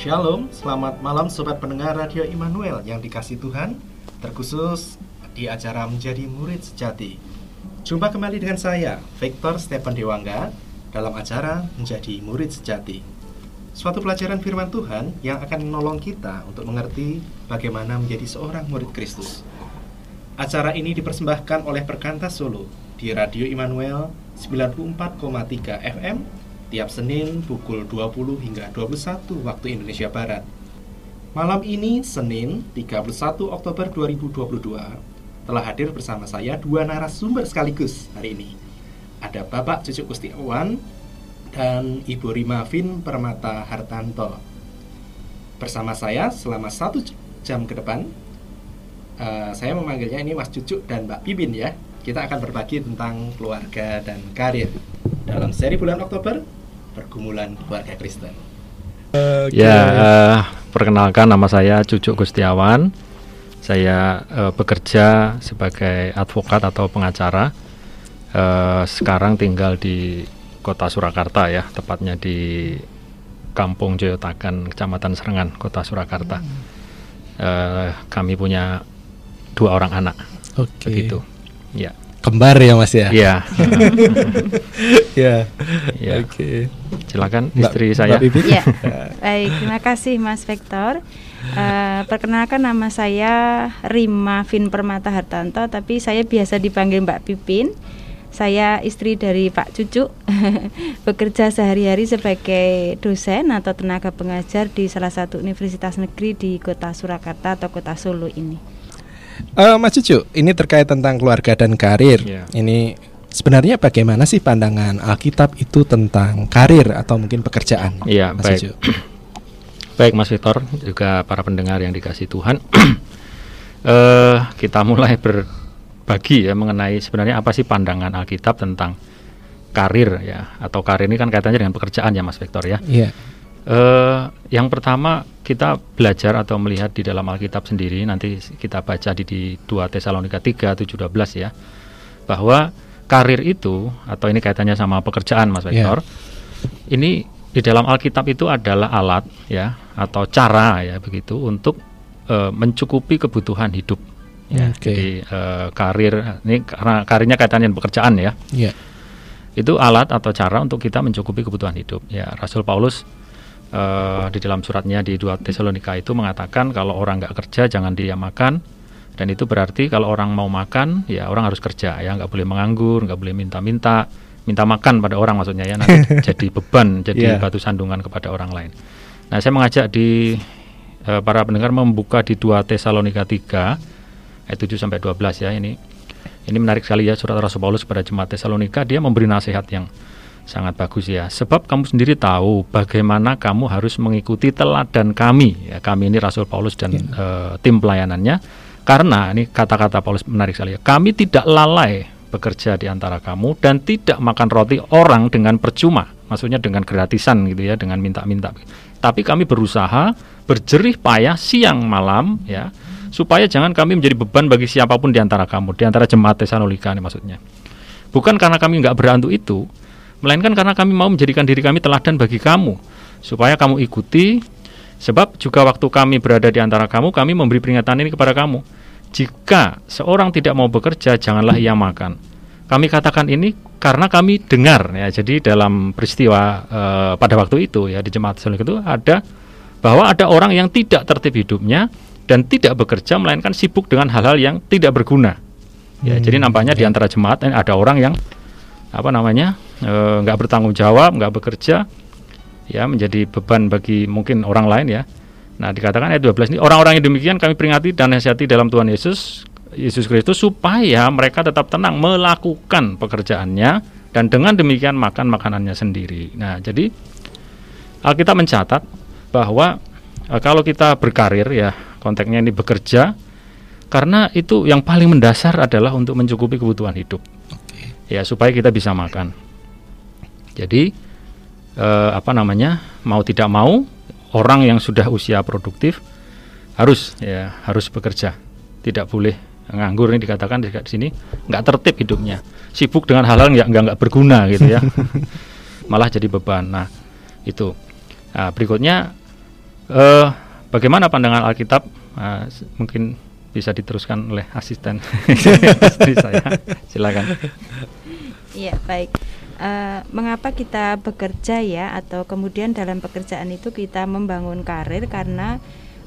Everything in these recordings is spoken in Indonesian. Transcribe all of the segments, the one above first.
Shalom, selamat malam sobat pendengar Radio Immanuel yang dikasih Tuhan Terkhusus di acara Menjadi Murid Sejati. Jumpa kembali dengan saya, Victor Stephen Dewangga Dalam acara Menjadi Murid Sejati. Suatu pelajaran firman Tuhan yang akan menolong kita untuk mengerti bagaimana menjadi seorang murid Kristus. Acara ini dipersembahkan oleh Perkantas Solo di Radio Immanuel 94,3 FM tiap Senin pukul 20 hingga 21 waktu Indonesia Barat. Malam ini, Senin 31 Oktober 2022, telah hadir bersama saya dua narasumber sekaligus hari ini. Ada Bapak Cucuk Kustiawan dan Ibu Rima Vin Permata Hartanto. Bersama saya selama satu jam ke depan, uh, saya memanggilnya ini Mas Cucuk dan Mbak Pipin ya. Kita akan berbagi tentang keluarga dan karir. Dalam seri bulan Oktober, pergumulan keluarga Kristen. Okay. Ya, uh, perkenalkan nama saya Cucuk Gustiawan. Saya uh, bekerja sebagai advokat atau pengacara. Uh, sekarang tinggal di Kota Surakarta ya, tepatnya di Kampung Joyotakan, Kecamatan Serengan, Kota Surakarta. Hmm. Uh, kami punya dua orang anak. Oke. Okay. Begitu. Ya kembar ya mas ya? Iya. Ya ya oke. Silakan istri Mbak, saya. Mbak ya baik terima kasih mas Vektor. Uh, perkenalkan nama saya Rima Vin Permata Hartanto tapi saya biasa dipanggil Mbak Pipin. Saya istri dari Pak Cucu bekerja sehari-hari sebagai dosen atau tenaga pengajar di salah satu universitas negeri di kota Surakarta atau kota Solo ini. Uh, Mas Cucu, ini terkait tentang keluarga dan karir. Yeah. Ini sebenarnya bagaimana sih pandangan Alkitab itu tentang karir atau mungkin pekerjaan? Iya, Mas baik. Cucu? baik Mas Victor, juga para pendengar yang dikasih Tuhan. uh, kita mulai berbagi ya mengenai sebenarnya apa sih pandangan Alkitab tentang karir ya atau karir ini kan kaitannya dengan pekerjaan ya Mas Victor ya. Iya. Yeah. Uh, yang pertama kita belajar atau melihat di dalam Alkitab sendiri nanti kita baca di, di 2 Tesalonika 3 7 12 ya bahwa karir itu atau ini kaitannya sama pekerjaan Mas Victor. Yeah. Ini di dalam Alkitab itu adalah alat ya atau cara ya begitu untuk uh, mencukupi kebutuhan hidup. Ya, okay. Jadi uh, karir ini karena karirnya kaitannya pekerjaan ya. Yeah. Itu alat atau cara untuk kita mencukupi kebutuhan hidup. Ya, Rasul Paulus uh, di dalam suratnya di dua Tesalonika itu mengatakan kalau orang nggak kerja jangan dia makan. Dan itu berarti kalau orang mau makan ya orang harus kerja ya. Nggak boleh menganggur nggak boleh minta-minta. Minta makan pada orang maksudnya ya. Nanti jadi beban jadi yeah. batu sandungan kepada orang lain. Nah saya mengajak di uh, para pendengar membuka di dua Tesalonika 3 ayat 7 sampai 12 ya. Ini ini menarik sekali ya surat Rasul Paulus kepada jemaat Tesalonika. Dia memberi nasihat yang Sangat bagus ya. Sebab kamu sendiri tahu bagaimana kamu harus mengikuti teladan kami. Ya, kami ini Rasul Paulus dan ya. uh, tim pelayanannya. Karena ini kata-kata Paulus menarik sekali ya. Kami tidak lalai bekerja di antara kamu dan tidak makan roti orang dengan percuma. Maksudnya dengan gratisan gitu ya, dengan minta-minta. Tapi kami berusaha berjerih payah siang malam ya supaya jangan kami menjadi beban bagi siapa pun di antara kamu, di antara jemaat Tesalonika ini maksudnya. Bukan karena kami nggak berantu itu, melainkan karena kami mau menjadikan diri kami teladan bagi kamu, supaya kamu ikuti. Sebab juga waktu kami berada di antara kamu, kami memberi peringatan ini kepada kamu. Jika seorang tidak mau bekerja, janganlah ia makan. Kami katakan ini karena kami dengar ya. Jadi dalam peristiwa uh, pada waktu itu ya di jemaat Salonik itu ada bahwa ada orang yang tidak tertib hidupnya dan tidak bekerja melainkan sibuk dengan hal-hal yang tidak berguna. Ya, hmm, jadi nampaknya ya. di antara jemaat ini ada orang yang apa namanya Eh, nggak e, bertanggung jawab, nggak bekerja, ya menjadi beban bagi mungkin orang lain ya. Nah dikatakan ayat 12 ini orang-orang yang demikian kami peringati dan nasihati dalam Tuhan Yesus Yesus Kristus supaya mereka tetap tenang melakukan pekerjaannya dan dengan demikian makan makanannya sendiri. Nah jadi Alkitab mencatat bahwa e, kalau kita berkarir ya konteksnya ini bekerja karena itu yang paling mendasar adalah untuk mencukupi kebutuhan hidup. Ya supaya kita bisa makan. Jadi eh, apa namanya mau tidak mau orang yang sudah usia produktif harus ya harus bekerja, tidak boleh nganggur ini dikatakan di sini nggak tertib hidupnya, sibuk dengan hal-hal yang nggak nggak berguna gitu ya, malah jadi beban. Nah itu nah, berikutnya uh, bagaimana pandangan Alkitab? Uh, mungkin bisa diteruskan oleh asisten istri saya. Silakan. Iya baik. Uh, mengapa kita bekerja ya atau kemudian dalam pekerjaan itu kita membangun karir karena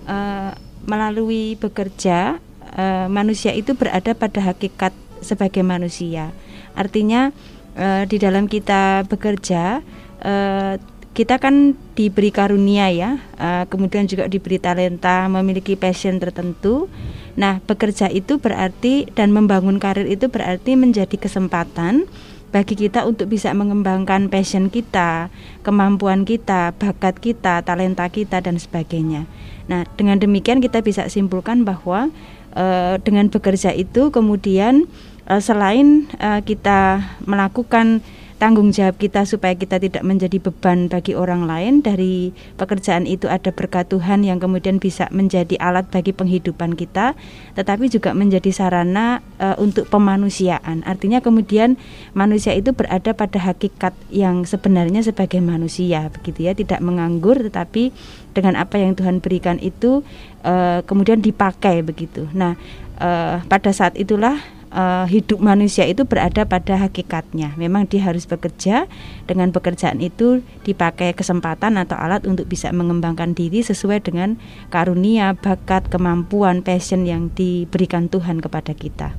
uh, melalui bekerja uh, manusia itu berada pada hakikat sebagai manusia. Artinya uh, di dalam kita bekerja uh, kita kan diberi karunia ya, uh, kemudian juga diberi talenta, memiliki passion tertentu. Nah, bekerja itu berarti dan membangun karir itu berarti menjadi kesempatan bagi kita untuk bisa mengembangkan passion kita, kemampuan kita, bakat kita, talenta kita dan sebagainya. Nah, dengan demikian kita bisa simpulkan bahwa uh, dengan bekerja itu kemudian uh, selain uh, kita melakukan tanggung jawab kita supaya kita tidak menjadi beban bagi orang lain. Dari pekerjaan itu ada berkat Tuhan yang kemudian bisa menjadi alat bagi penghidupan kita tetapi juga menjadi sarana uh, untuk pemanusiaan. Artinya kemudian manusia itu berada pada hakikat yang sebenarnya sebagai manusia begitu ya. Tidak menganggur tetapi dengan apa yang Tuhan berikan itu uh, kemudian dipakai begitu. Nah uh, pada saat itulah uh, hidup manusia itu berada pada hakikatnya. Memang dia harus bekerja dengan pekerjaan itu dipakai kesempatan atau alat untuk bisa mengembangkan diri sesuai dengan karunia, bakat, kemampuan, passion yang diberikan Tuhan kepada kita.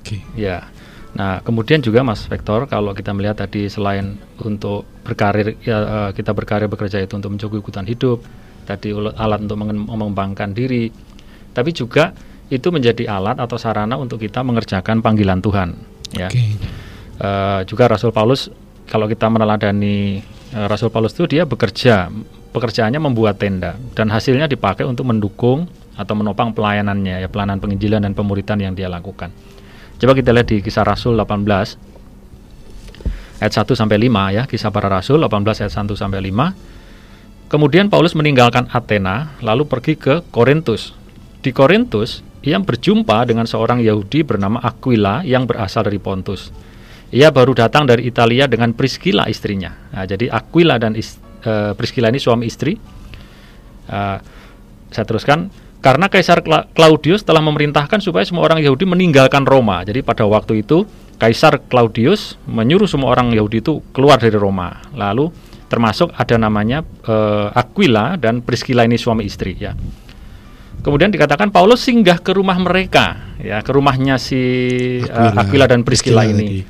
Oke. Okay. Ya. Nah, kemudian juga Mas Vektor, kalau kita melihat tadi selain untuk berkarir ya uh, kita berkarir bekerja itu untuk mencukupi kebutuhan hidup, tadi alat untuk mengembangkan diri, tapi juga itu menjadi alat atau sarana untuk kita mengerjakan panggilan Tuhan. Ya. Okay. Uh, eh, juga Rasul Paulus kalau kita meneladani uh, Rasul Paulus itu dia bekerja, pekerjaannya membuat tenda dan hasilnya dipakai untuk mendukung atau menopang pelayanannya ya pelayanan penginjilan dan pemuritan yang dia lakukan. Coba kita lihat di kisah Rasul 18 ayat 1 sampai 5 ya, kisah para rasul 18 ayat 1 sampai 5. Kemudian Paulus meninggalkan Athena lalu pergi ke Korintus. Di Korintus ia berjumpa dengan seorang Yahudi bernama Aquila yang berasal dari Pontus. Ia baru datang dari Italia dengan Priscilla istrinya. Nah, jadi Aquila dan is, uh, Priscilla ini suami istri. Uh, saya teruskan karena Kaisar Claudius telah memerintahkan supaya semua orang Yahudi meninggalkan Roma. Jadi pada waktu itu Kaisar Claudius menyuruh semua orang Yahudi itu keluar dari Roma. Lalu termasuk ada namanya uh, Aquila dan Priscilla ini suami istri ya. Kemudian dikatakan Paulus singgah ke rumah mereka, ya, ke rumahnya si Aquila, uh, Aquila dan Priscilla, ini.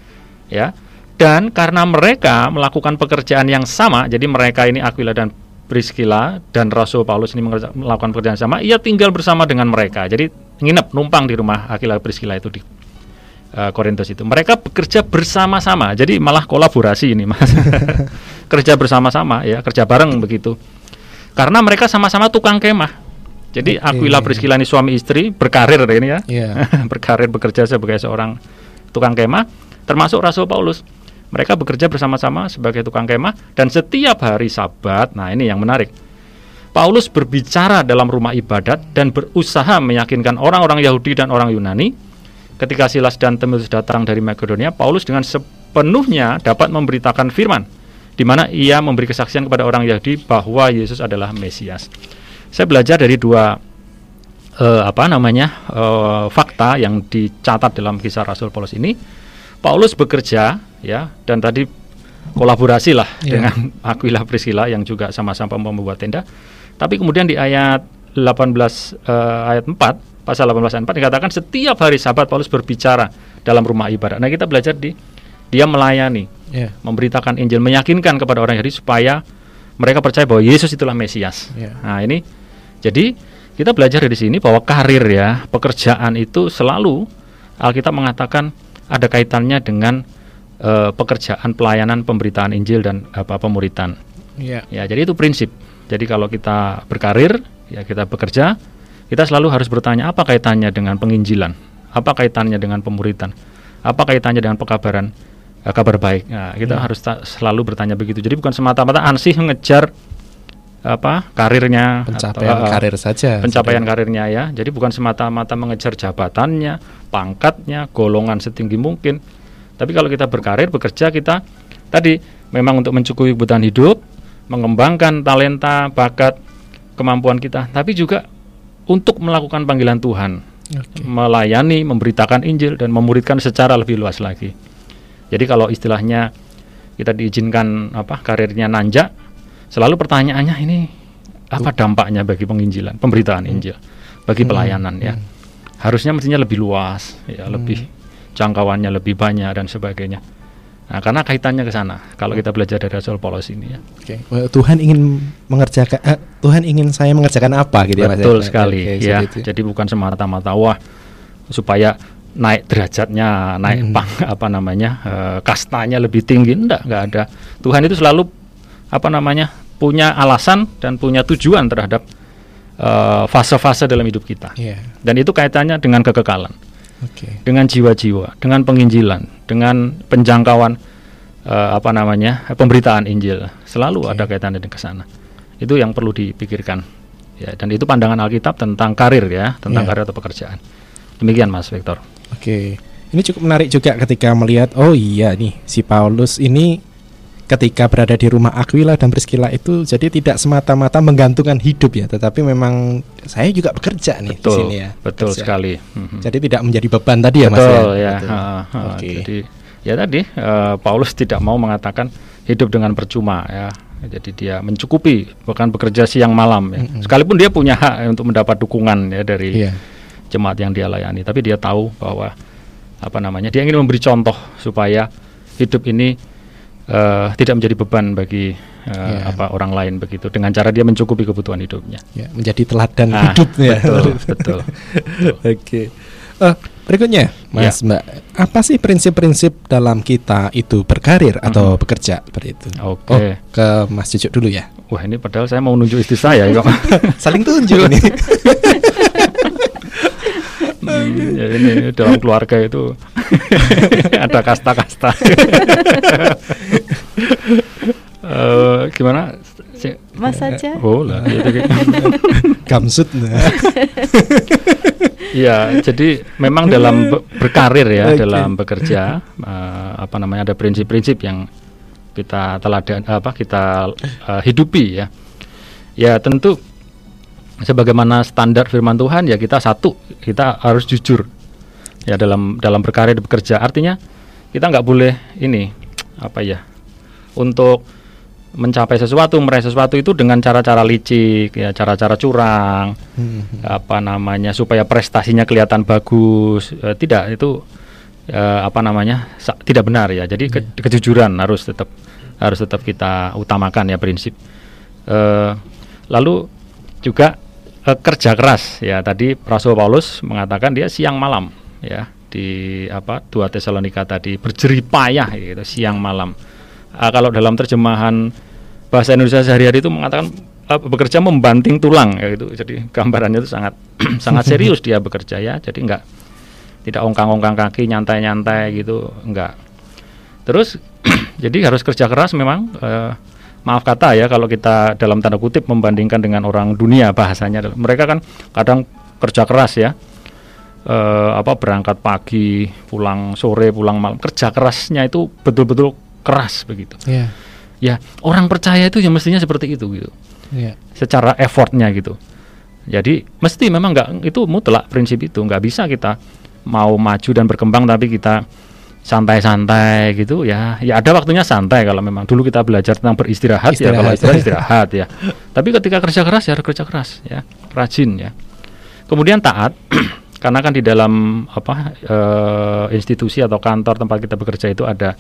Ya. Dan karena mereka melakukan pekerjaan yang sama, jadi mereka ini Aquila dan Priscilla dan Rasul Paulus ini melakukan pekerjaan sama, ia tinggal bersama dengan mereka. Jadi nginep numpang di rumah Aquila dan Priscilla itu di uh, Korintus itu. Mereka bekerja bersama-sama. Jadi malah kolaborasi ini, Mas. kerja bersama-sama ya, kerja bareng begitu. Karena mereka sama-sama tukang kemah jadi okay. Aquila Priscilla ini suami istri berkarir ini ya, yeah. berkarir bekerja sebagai seorang tukang kemah, termasuk Rasul Paulus. Mereka bekerja bersama-sama sebagai tukang kemah dan setiap hari Sabat. Nah ini yang menarik. Paulus berbicara dalam rumah ibadat dan berusaha meyakinkan orang-orang Yahudi dan orang Yunani. Ketika Silas dan Timotius datang dari Makedonia, Paulus dengan sepenuhnya dapat memberitakan firman, di mana ia memberi kesaksian kepada orang Yahudi bahwa Yesus adalah Mesias saya belajar dari dua uh, apa namanya uh, fakta yang dicatat dalam kisah Rasul Paulus ini. Paulus bekerja ya dan tadi kolaborasi lah yeah. dengan Aquila Priscilla yang juga sama-sama membuat tenda. Tapi kemudian di ayat 18 uh, eh, ayat 4 pasal 18 ayat 4 dikatakan setiap hari Sabat Paulus berbicara dalam rumah ibadah. Nah, kita belajar di dia melayani, yeah. memberitakan Injil, meyakinkan kepada orang Yahudi supaya mereka percaya bahwa Yesus itulah Mesias. Yeah. Nah, ini jadi kita belajar dari sini bahwa karir ya, pekerjaan itu selalu Alkitab mengatakan ada kaitannya dengan uh, pekerjaan pelayanan pemberitaan Injil dan apa pemuritan. Yeah. Ya, jadi itu prinsip. Jadi kalau kita berkarir, ya kita bekerja, kita selalu harus bertanya apa kaitannya dengan penginjilan, apa kaitannya dengan pemuritan, apa kaitannya dengan pekabaran uh, kabar baik. Nah, kita yeah. harus selalu bertanya begitu. Jadi bukan semata-mata ansih mengejar apa karirnya pencapaian atau, uh, karir saja pencapaian saja. karirnya ya jadi bukan semata-mata mengejar jabatannya pangkatnya golongan setinggi mungkin tapi kalau kita berkarir bekerja kita tadi memang untuk mencukupi kebutuhan hidup mengembangkan talenta bakat kemampuan kita, tapi juga untuk melakukan panggilan Tuhan, okay. melayani, memberitakan Injil dan memuridkan secara lebih luas lagi. Jadi kalau istilahnya kita diizinkan apa karirnya nanjak, selalu pertanyaannya ini apa dampaknya bagi penginjilan, pemberitaan hmm. Injil, bagi hmm. pelayanan ya. Hmm. Harusnya mestinya lebih luas, ya lebih jangkauannya lebih banyak dan sebagainya. Nah, karena kaitannya ke sana. Kalau kita belajar dari Rasul Paulus ini ya. Oke. Okay. Tuhan ingin mengerjakan eh, Tuhan ingin saya mengerjakan apa gitu ya Mas? Betul sekali okay, ya. Jadi bukan semata-mata wah supaya naik derajatnya, naik hmm. pang apa namanya? Uh, kastanya lebih tinggi enggak, enggak ada. Tuhan itu selalu apa namanya? punya alasan dan punya tujuan terhadap eh, fase-fase uh, dalam hidup kita. Yeah. Dan itu kaitannya dengan kekekalan okay. dengan jiwa-jiwa, dengan penginjilan, dengan penjangkauan uh, apa namanya pemberitaan Injil, selalu okay. ada kaitannya dengan ke sana. Itu yang perlu dipikirkan. Ya, dan itu pandangan Alkitab tentang karir ya, tentang yeah. karir atau pekerjaan. Demikian Mas Victor. Oke. Okay. Ini cukup menarik juga ketika melihat oh iya nih si Paulus ini ketika berada di rumah Aquila dan Priscilla itu jadi tidak semata-mata menggantungkan hidup ya, tetapi memang saya juga bekerja nih betul, di sini ya. Betul bekerja. sekali. Mhm. Jadi tidak menjadi beban tadi ya Mas ya. Betul ya. Betul. Okay. Jadi ya tadi uh, Paulus tidak mau mengatakan hidup dengan percuma ya. Jadi dia mencukupi bahkan bekerja siang malam ya. Mm-hmm. Sekalipun dia punya hak untuk mendapat dukungan ya dari yeah. jemaat yang dia layani, tapi dia tahu bahwa apa namanya? Dia ingin memberi contoh supaya hidup ini uh, tidak menjadi beban bagi uh, eh, yeah. apa orang lain begitu dengan cara dia mencukupi kebutuhan hidupnya. Yeah, menjadi teladan nah, hidupnya. Betul, betul. Oke. Okay. Uh, eh, berikutnya, Mas yeah. Mbak, apa sih prinsip-prinsip dalam kita itu berkarir atau mm -hmm. bekerja seperti itu? Oke. Okay. Oh, ke Mas Cucuk dulu ya. Wah ini padahal saya mau nunjuk istri saya kok. Saling tunjuk ini. ya ini dalam keluarga itu ada kasta-kasta. uh, gimana? Mas saja. Oh lah, gitu, Gamsut. Ya, jadi memang dalam berkarir ya, okay. dalam bekerja, uh, apa namanya ada prinsip-prinsip yang kita teladan apa kita uh, hidupi ya. Ya tentu sebagaimana standar firman Tuhan ya kita satu kita harus jujur. Ya dalam dalam berkarya bekerja. Artinya kita nggak boleh ini apa ya untuk mencapai sesuatu meraih sesuatu itu dengan cara-cara licik ya cara-cara curang hmm. apa namanya supaya prestasinya kelihatan bagus. E, tidak itu e, apa namanya tidak benar ya. Jadi ke, hmm. kejujuran harus tetap harus tetap kita utamakan ya prinsip. E, lalu juga uh, kerja keras. Ya tadi Rasul Paulus mengatakan dia siang malam ya di apa dua Tesalonika tadi berjerih payah gitu siang malam. Uh, kalau dalam terjemahan bahasa Indonesia sehari-hari itu mengatakan uh, bekerja membanting tulang ya gitu. Jadi gambarannya itu sangat sangat serius dia bekerja ya. Jadi enggak tidak ongkang-ongkang kaki nyantai-nyantai gitu enggak terus jadi harus kerja keras memang maaf kata ya kalau kita dalam tanda kutip membandingkan dengan orang dunia bahasanya mereka kan kadang kerja keras ya. E, apa berangkat pagi pulang sore pulang malam kerja kerasnya itu betul-betul keras begitu. Yeah. ya orang percaya itu ya mestinya seperti itu gitu. Yeah. secara effortnya gitu. Jadi mesti memang nggak itu mutlak prinsip itu. Nggak bisa kita mau maju dan berkembang tapi kita santai-santai gitu ya. Ya ada waktunya santai kalau memang dulu kita belajar tentang beristirahat istirahat. ya kalau istirahat. istirahat ya. Tapi ketika kerja keras ya harus kerja keras ya. Rajin ya. Kemudian taat karena kan di dalam apa e, institusi atau kantor tempat kita bekerja itu ada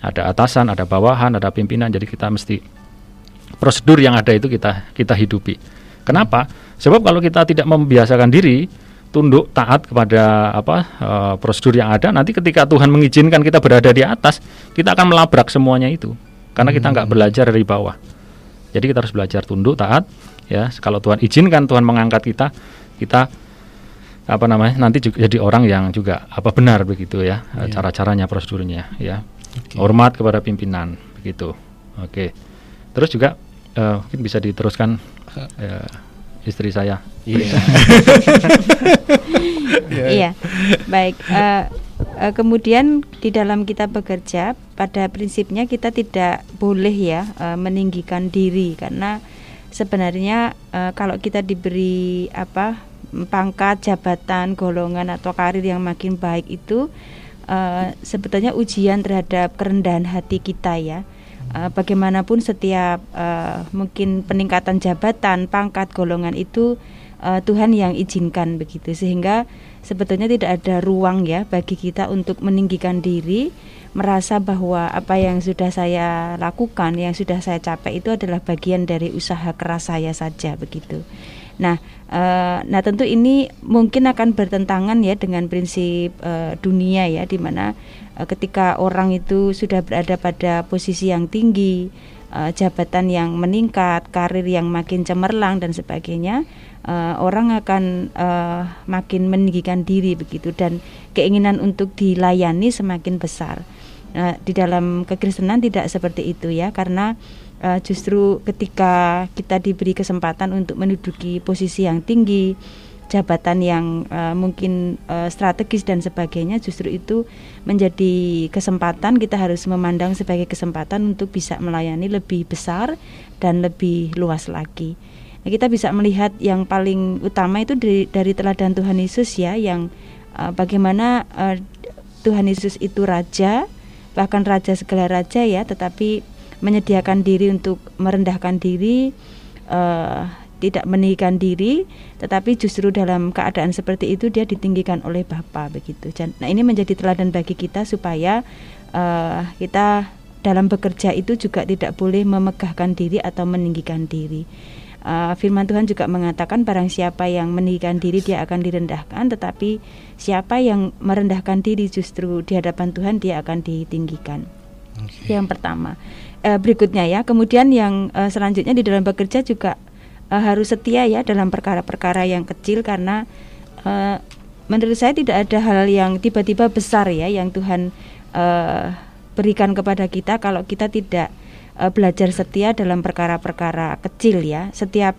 ada atasan ada bawahan ada pimpinan. Jadi kita mesti prosedur yang ada itu kita kita hidupi. Kenapa? Sebab kalau kita tidak membiasakan diri tunduk taat kepada apa uh, prosedur yang ada nanti ketika Tuhan mengizinkan kita berada di atas kita akan melabrak semuanya itu karena kita nggak hmm. belajar dari bawah jadi kita harus belajar tunduk taat ya kalau Tuhan izinkan Tuhan mengangkat kita kita apa namanya nanti juga jadi orang yang juga apa benar begitu ya yeah. cara-caranya prosedurnya ya okay. hormat kepada pimpinan begitu oke okay. terus juga uh, mungkin bisa diteruskan uh, istri saya. Iya. iya. Baik. Uh, uh, kemudian di dalam kita bekerja, pada prinsipnya kita tidak boleh ya uh, meninggikan diri karena sebenarnya uh, kalau kita diberi apa pangkat, jabatan, golongan atau karir yang makin baik itu uh, sebetulnya ujian terhadap kerendahan hati kita ya. Uh, bagaimanapun setiap uh, mungkin peningkatan jabatan, pangkat, golongan itu uh, Tuhan yang izinkan begitu sehingga sebetulnya tidak ada ruang ya bagi kita untuk meninggikan diri merasa bahwa apa yang sudah saya lakukan, yang sudah saya capai itu adalah bagian dari usaha keras saya saja begitu. Nah, e, nah tentu ini mungkin akan bertentangan ya dengan prinsip e, dunia ya, di mana ketika orang itu sudah berada pada posisi yang tinggi, e, jabatan yang meningkat, karir yang makin cemerlang dan sebagainya, e, orang akan makin meninggikan diri begitu dan keinginan untuk dilayani semakin besar. Nah, di dalam kekristenan tidak seperti itu ya, karena uh, justru ketika kita diberi kesempatan untuk menduduki posisi yang tinggi, jabatan yang uh, mungkin uh, strategis dan sebagainya, justru itu menjadi kesempatan kita harus memandang sebagai kesempatan untuk bisa melayani lebih besar dan lebih luas lagi. Nah, kita bisa melihat yang paling utama itu dari, dari teladan Tuhan Yesus ya, yang uh, bagaimana uh, Tuhan Yesus itu raja bahkan raja segala raja ya tetapi menyediakan diri untuk merendahkan diri uh, tidak meninggikan diri tetapi justru dalam keadaan seperti itu dia ditinggikan oleh Bapa begitu nah ini menjadi teladan bagi kita supaya uh, kita dalam bekerja itu juga tidak boleh memegahkan diri atau meninggikan diri uh, firman Tuhan juga mengatakan barang siapa yang meninggikan diri dia akan direndahkan tetapi siapa yang merendahkan diri justru di hadapan Tuhan dia akan ditinggikan. Okay. Yang pertama. Uh, berikutnya ya, kemudian yang uh, selanjutnya di dalam bekerja juga uh, harus setia ya dalam perkara-perkara yang kecil karena uh, menurut saya tidak ada hal yang tiba-tiba besar ya yang Tuhan uh, berikan kepada kita kalau kita tidak uh, belajar setia dalam perkara-perkara kecil ya. Setiap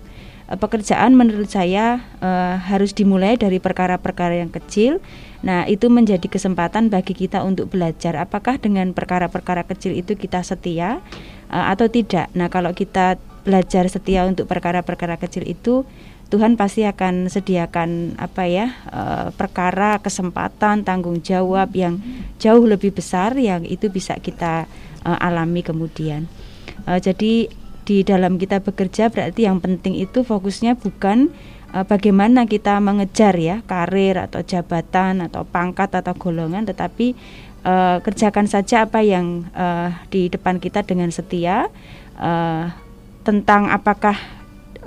pekerjaan menurut saya uh, harus dimulai dari perkara-perkara yang kecil. Nah, itu menjadi kesempatan bagi kita untuk belajar apakah dengan perkara-perkara kecil itu kita setia uh, atau tidak. Nah, kalau kita belajar setia untuk perkara-perkara kecil itu Tuhan pasti akan sediakan apa ya uh, perkara kesempatan tanggung jawab yang jauh lebih besar yang itu bisa kita uh, alami kemudian. Uh, jadi di dalam kita bekerja berarti yang penting itu fokusnya bukan uh, bagaimana kita mengejar ya karir atau jabatan atau pangkat atau golongan tetapi uh, kerjakan saja apa yang uh, di depan kita dengan setia uh, tentang apakah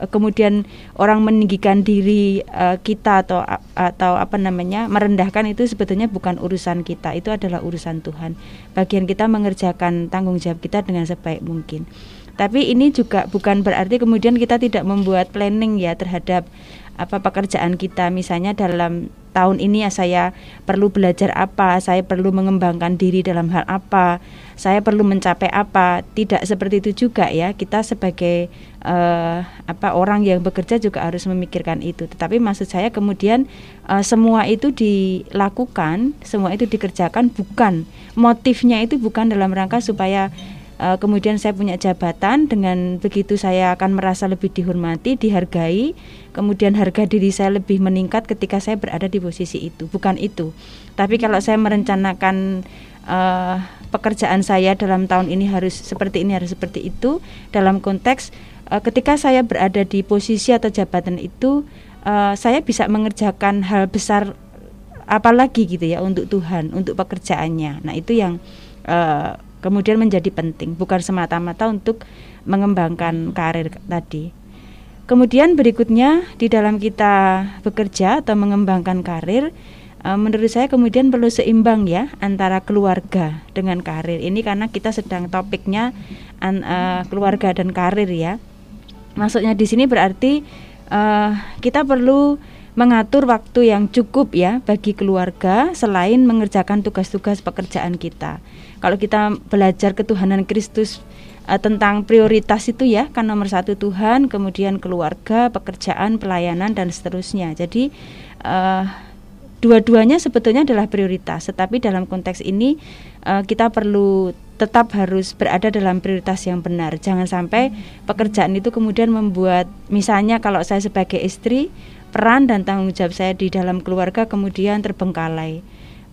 kemudian orang meninggikan diri uh, kita atau atau apa namanya merendahkan itu sebetulnya bukan urusan kita itu adalah urusan Tuhan. Bagian kita mengerjakan tanggung jawab kita dengan sebaik mungkin. Tapi ini juga bukan berarti kemudian kita tidak membuat planning ya terhadap apa pekerjaan kita. Misalnya dalam tahun ini ya saya perlu belajar apa saya perlu mengembangkan diri dalam hal apa saya perlu mencapai apa. Tidak seperti itu juga ya kita sebagai uh, apa orang yang bekerja juga harus memikirkan itu. Tetapi maksud saya kemudian uh, semua itu dilakukan semua itu dikerjakan bukan motifnya itu bukan dalam rangka supaya uh, kemudian saya punya jabatan dengan begitu saya akan merasa lebih dihormati dihargai kemudian harga diri saya lebih meningkat ketika saya berada di posisi itu. Bukan itu. Tapi kalau saya merencanakan uh, pekerjaan saya dalam tahun ini harus seperti ini harus seperti itu dalam konteks uh, ketika saya berada di posisi atau jabatan itu uh, saya bisa mengerjakan hal besar apalagi gitu ya untuk Tuhan untuk pekerjaannya. Nah itu yang uh, kemudian menjadi penting. Bukan semata-mata untuk mengembangkan karir tadi. Kemudian berikutnya di dalam kita bekerja atau mengembangkan karir uh, menurut saya kemudian perlu seimbang ya antara keluarga dengan karir. Ini karena kita sedang topiknya an, uh, keluarga dan karir ya. Maksudnya di sini berarti uh, kita perlu mengatur waktu yang cukup ya bagi keluarga selain mengerjakan tugas-tugas pekerjaan kita. Kalau kita belajar ketuhanan Kristus uh, tentang prioritas itu ya, kan nomor satu Tuhan, kemudian keluarga, pekerjaan, pelayanan dan seterusnya. Jadi uh, dua-duanya sebetulnya adalah prioritas, tetapi dalam konteks ini uh, kita perlu tetap harus berada dalam prioritas yang benar. Jangan sampai pekerjaan itu kemudian membuat misalnya kalau saya sebagai istri peran dan tanggung jawab saya di dalam keluarga kemudian terbengkalai.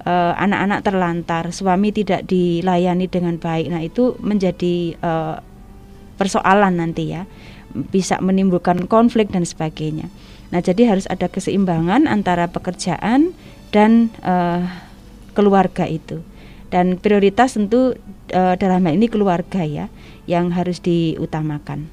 Uh, anak-anak terlantar, suami tidak dilayani dengan baik. Nah, itu menjadi uh, persoalan nanti ya. Bisa menimbulkan konflik dan sebagainya. Nah, jadi harus ada keseimbangan antara pekerjaan dan uh, keluarga itu. Dan prioritas tentu uh, dalam hal ini keluarga ya yang harus diutamakan.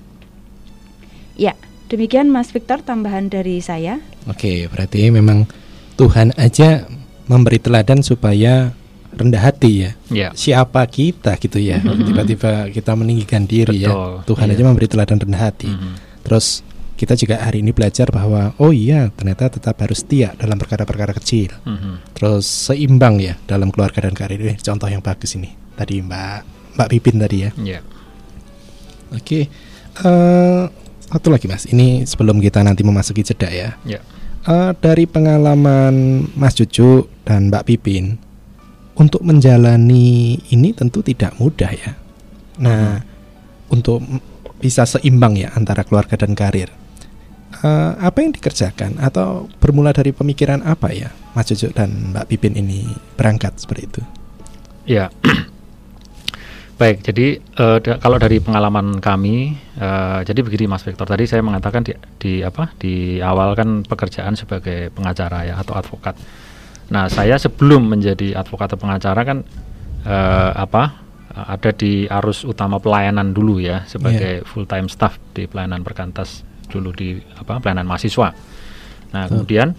Ya, demikian Mas Victor tambahan dari saya. Oke, berarti memang Tuhan aja memberi teladan supaya rendah hati ya. ya. Siapa kita gitu ya. Tiba-tiba kita meninggikan diri ya. Betul. ya. Tuhan ya. aja memberi teladan rendah hati. Mm -hmm. Terus kita juga hari ini belajar bahwa oh iya ternyata tetap harus setia dalam perkara-perkara kecil. Mm-hmm. Terus seimbang ya dalam keluarga dan karir. Ini contoh yang bagus ini. Tadi Mbak Mbak Pipin tadi ya. Yeah. Oke. Okay. Uh, eh, satu lagi Mas. Ini sebelum kita nanti memasuki jeda ya. Yeah. Uh, dari pengalaman Mas Cucu dan Mbak Pipin untuk menjalani ini tentu tidak mudah ya. Nah, untuk bisa seimbang ya antara keluarga dan karir uh, apa yang dikerjakan atau bermula dari pemikiran apa ya Mas Jojo dan Mbak Pipin ini berangkat seperti itu? Ya, baik. Jadi uh, da kalau dari pengalaman kami, uh, jadi begini Mas Victor tadi saya mengatakan di, di apa di awal kan pekerjaan sebagai pengacara ya atau advokat. Nah saya sebelum menjadi advokat atau pengacara kan uh, apa ada di arus utama pelayanan dulu ya sebagai yeah. full time staff di pelayanan perkantas dulu di apa pelayanan mahasiswa. Nah, kemudian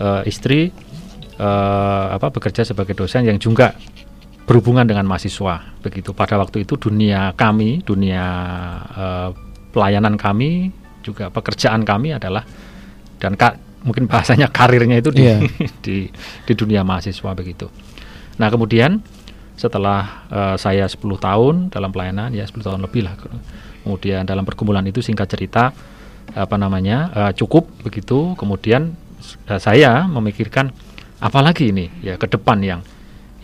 uh, istri uh, apa bekerja sebagai dosen yang juga berhubungan dengan mahasiswa. Begitu pada waktu itu dunia kami, dunia uh, pelayanan kami, juga pekerjaan kami adalah dan ka, mungkin bahasanya karirnya itu di, yeah. di di dunia mahasiswa begitu. Nah, kemudian setelah uh, saya 10 tahun dalam pelayanan ya 10 tahun lebih lah. Kemudian dalam pergumulan itu singkat cerita apa namanya uh, cukup begitu kemudian uh, saya memikirkan apalagi ini ya ke depan yang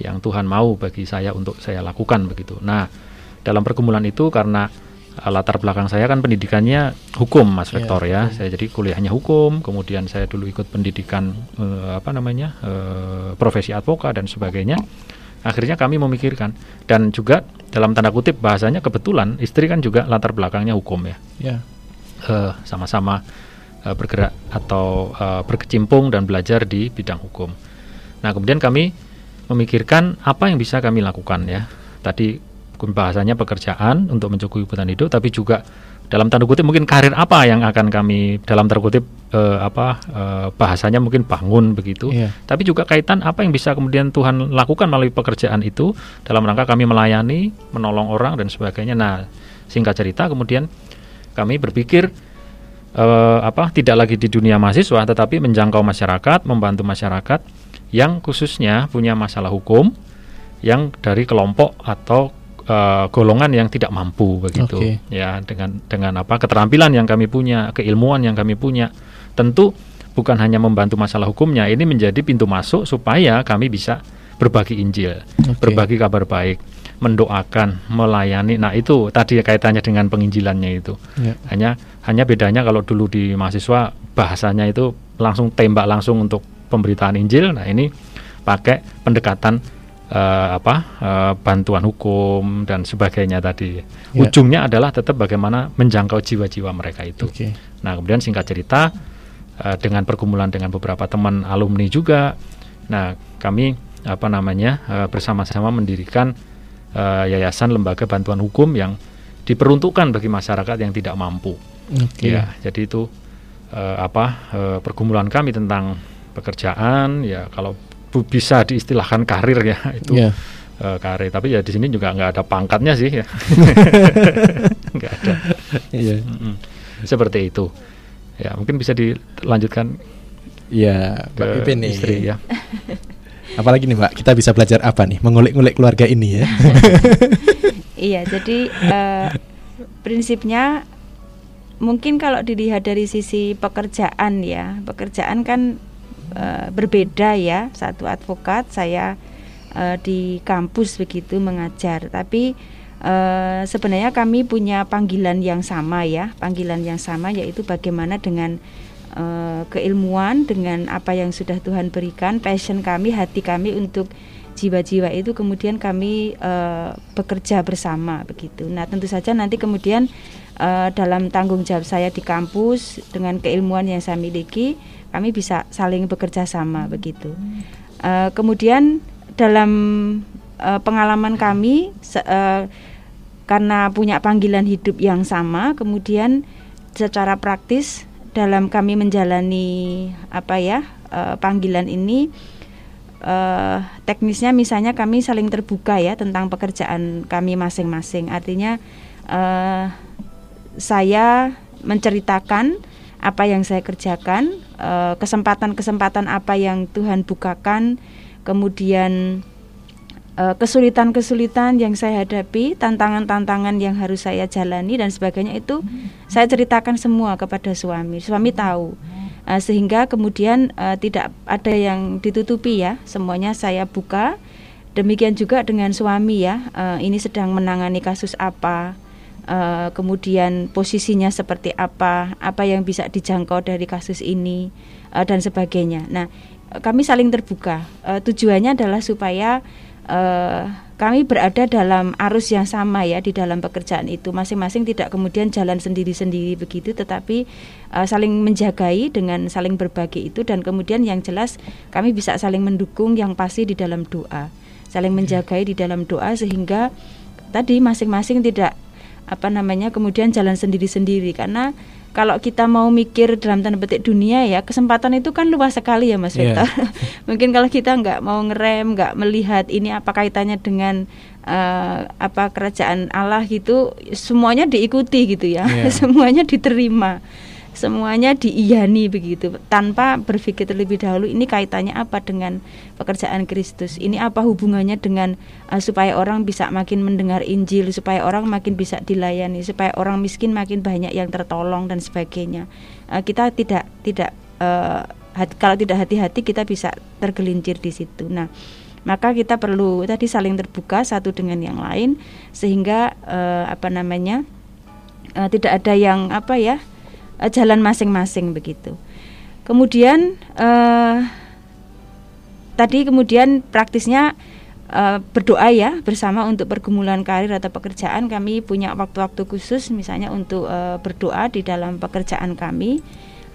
yang Tuhan mau bagi saya untuk saya lakukan begitu. Nah, dalam pergumulan itu karena uh, latar belakang saya kan pendidikannya hukum Mas iya, Vektor ya. ya. Saya jadi kuliahnya hukum, kemudian saya dulu ikut pendidikan uh, apa namanya? Uh, profesi advokat dan sebagainya. Akhirnya kami memikirkan dan juga dalam tanda kutip bahasanya kebetulan istri kan juga latar belakangnya hukum ya. ya sama sama-sama uh, bergerak atau uh, berkecimpung dan belajar di bidang hukum. Nah, kemudian kami memikirkan apa yang bisa kami lakukan ya. Tadi bahasanya pekerjaan untuk mencukupi kebutuhan hidup, tapi juga dalam tanda kutip mungkin karir apa yang akan kami dalam tanda kutip uh, apa uh, bahasanya mungkin bangun begitu. Yeah. Tapi juga kaitan apa yang bisa kemudian Tuhan lakukan melalui pekerjaan itu dalam rangka kami melayani, menolong orang dan sebagainya. Nah, singkat cerita kemudian kami berpikir uh, apa tidak lagi di dunia mahasiswa tetapi menjangkau masyarakat, membantu masyarakat yang khususnya punya masalah hukum yang dari kelompok atau uh, golongan yang tidak mampu begitu okay. ya dengan dengan apa keterampilan yang kami punya, keilmuan yang kami punya. Tentu bukan hanya membantu masalah hukumnya, ini menjadi pintu masuk supaya kami bisa berbagi Injil, okay. berbagi kabar baik mendoakan, melayani. Nah, itu tadi kaitannya dengan penginjilannya itu. Ya. Hanya hanya bedanya kalau dulu di mahasiswa bahasanya itu langsung tembak langsung untuk pemberitaan Injil. Nah, ini pakai pendekatan uh, apa? Uh, bantuan hukum dan sebagainya tadi. Ya. Ujungnya adalah tetap bagaimana menjangkau jiwa-jiwa mereka itu. Okay. Nah, kemudian singkat cerita uh, dengan pergumulan dengan beberapa teman alumni juga. Nah, kami apa namanya uh, bersama-sama mendirikan uh, yayasan lembaga bantuan hukum yang diperuntukkan bagi masyarakat yang tidak mampu. Okay. Ya, jadi itu uh, apa uh, pergumulan kami tentang pekerjaan ya kalau bisa diistilahkan karir ya itu yeah. Iya. uh, karir tapi ya di sini juga nggak ada pangkatnya sih ya nggak ada yeah. mm -mm. seperti itu ya mungkin bisa dilanjutkan ya Mbak Pipin nih istri ya Apalagi nih Mbak, kita bisa belajar apa nih? Mengulik-ngulik keluarga ini ya. iya, jadi uh, prinsipnya mungkin kalau dilihat dari sisi pekerjaan ya, pekerjaan kan uh, berbeda ya. Satu advokat, saya uh, di kampus begitu mengajar. Tapi uh, sebenarnya kami punya panggilan yang sama ya, panggilan yang sama yaitu bagaimana dengan uh, keilmuan dengan apa yang sudah Tuhan berikan, passion kami, hati kami untuk jiwa-jiwa itu kemudian kami uh, bekerja bersama begitu. Nah, tentu saja nanti kemudian uh, dalam tanggung jawab saya di kampus dengan keilmuan yang saya miliki, kami bisa saling bekerja sama begitu. Uh, kemudian dalam uh, pengalaman kami uh, karena punya panggilan hidup yang sama, kemudian secara praktis dalam kami menjalani apa ya uh, panggilan ini uh, teknisnya misalnya kami saling terbuka ya tentang pekerjaan kami masing-masing. Artinya uh, saya menceritakan apa yang saya kerjakan, kesempatan-kesempatan uh, apa yang Tuhan bukakan, kemudian kesulitan-kesulitan yang saya hadapi, tantangan-tantangan yang harus saya jalani dan sebagainya itu saya ceritakan semua kepada suami. Suami tahu uh, sehingga kemudian uh, tidak ada yang ditutupi ya semuanya saya buka demikian juga dengan suami ya uh, ini sedang menangani kasus apa uh, kemudian posisinya seperti apa apa yang bisa dijangkau dari kasus ini uh, dan sebagainya. Nah kami saling terbuka. Uh, tujuannya adalah supaya uh, kami berada dalam arus yang sama ya di dalam pekerjaan itu. Masing-masing tidak kemudian jalan sendiri-sendiri begitu tetapi uh, saling menjagai dengan saling berbagi itu. Dan kemudian yang jelas kami bisa saling mendukung yang pasti di dalam doa. Saling menjagai di dalam doa sehingga tadi masing-masing tidak apa namanya kemudian jalan sendiri-sendiri karena kalau kita mau mikir dalam tanda petik dunia ya kesempatan itu kan luas sekali ya Mas iya. Victor. Yeah. Mungkin kalau kita nggak mau ngerem, nggak melihat ini apa kaitannya dengan uh, apa kerajaan Allah gitu, semuanya diikuti gitu ya, yeah. semuanya diterima semuanya diiyani begitu. Tanpa berpikir terlebih dahulu ini kaitannya apa dengan pekerjaan Kristus? Ini apa hubungannya dengan uh, supaya orang bisa makin mendengar Injil supaya orang makin bisa dilayani supaya orang miskin makin banyak yang tertolong dan sebagainya? Uh, kita tidak tidak uh, hati, kalau tidak hati-hati kita bisa tergelincir di situ. Nah maka kita perlu tadi saling terbuka satu dengan yang lain sehingga uh, apa namanya uh, tidak ada yang apa ya uh, jalan masing-masing begitu. Kemudian uh, tadi kemudian praktisnya uh, berdoa ya bersama untuk pergumulan karir atau pekerjaan kami punya waktu-waktu khusus misalnya untuk uh, berdoa di dalam pekerjaan kami.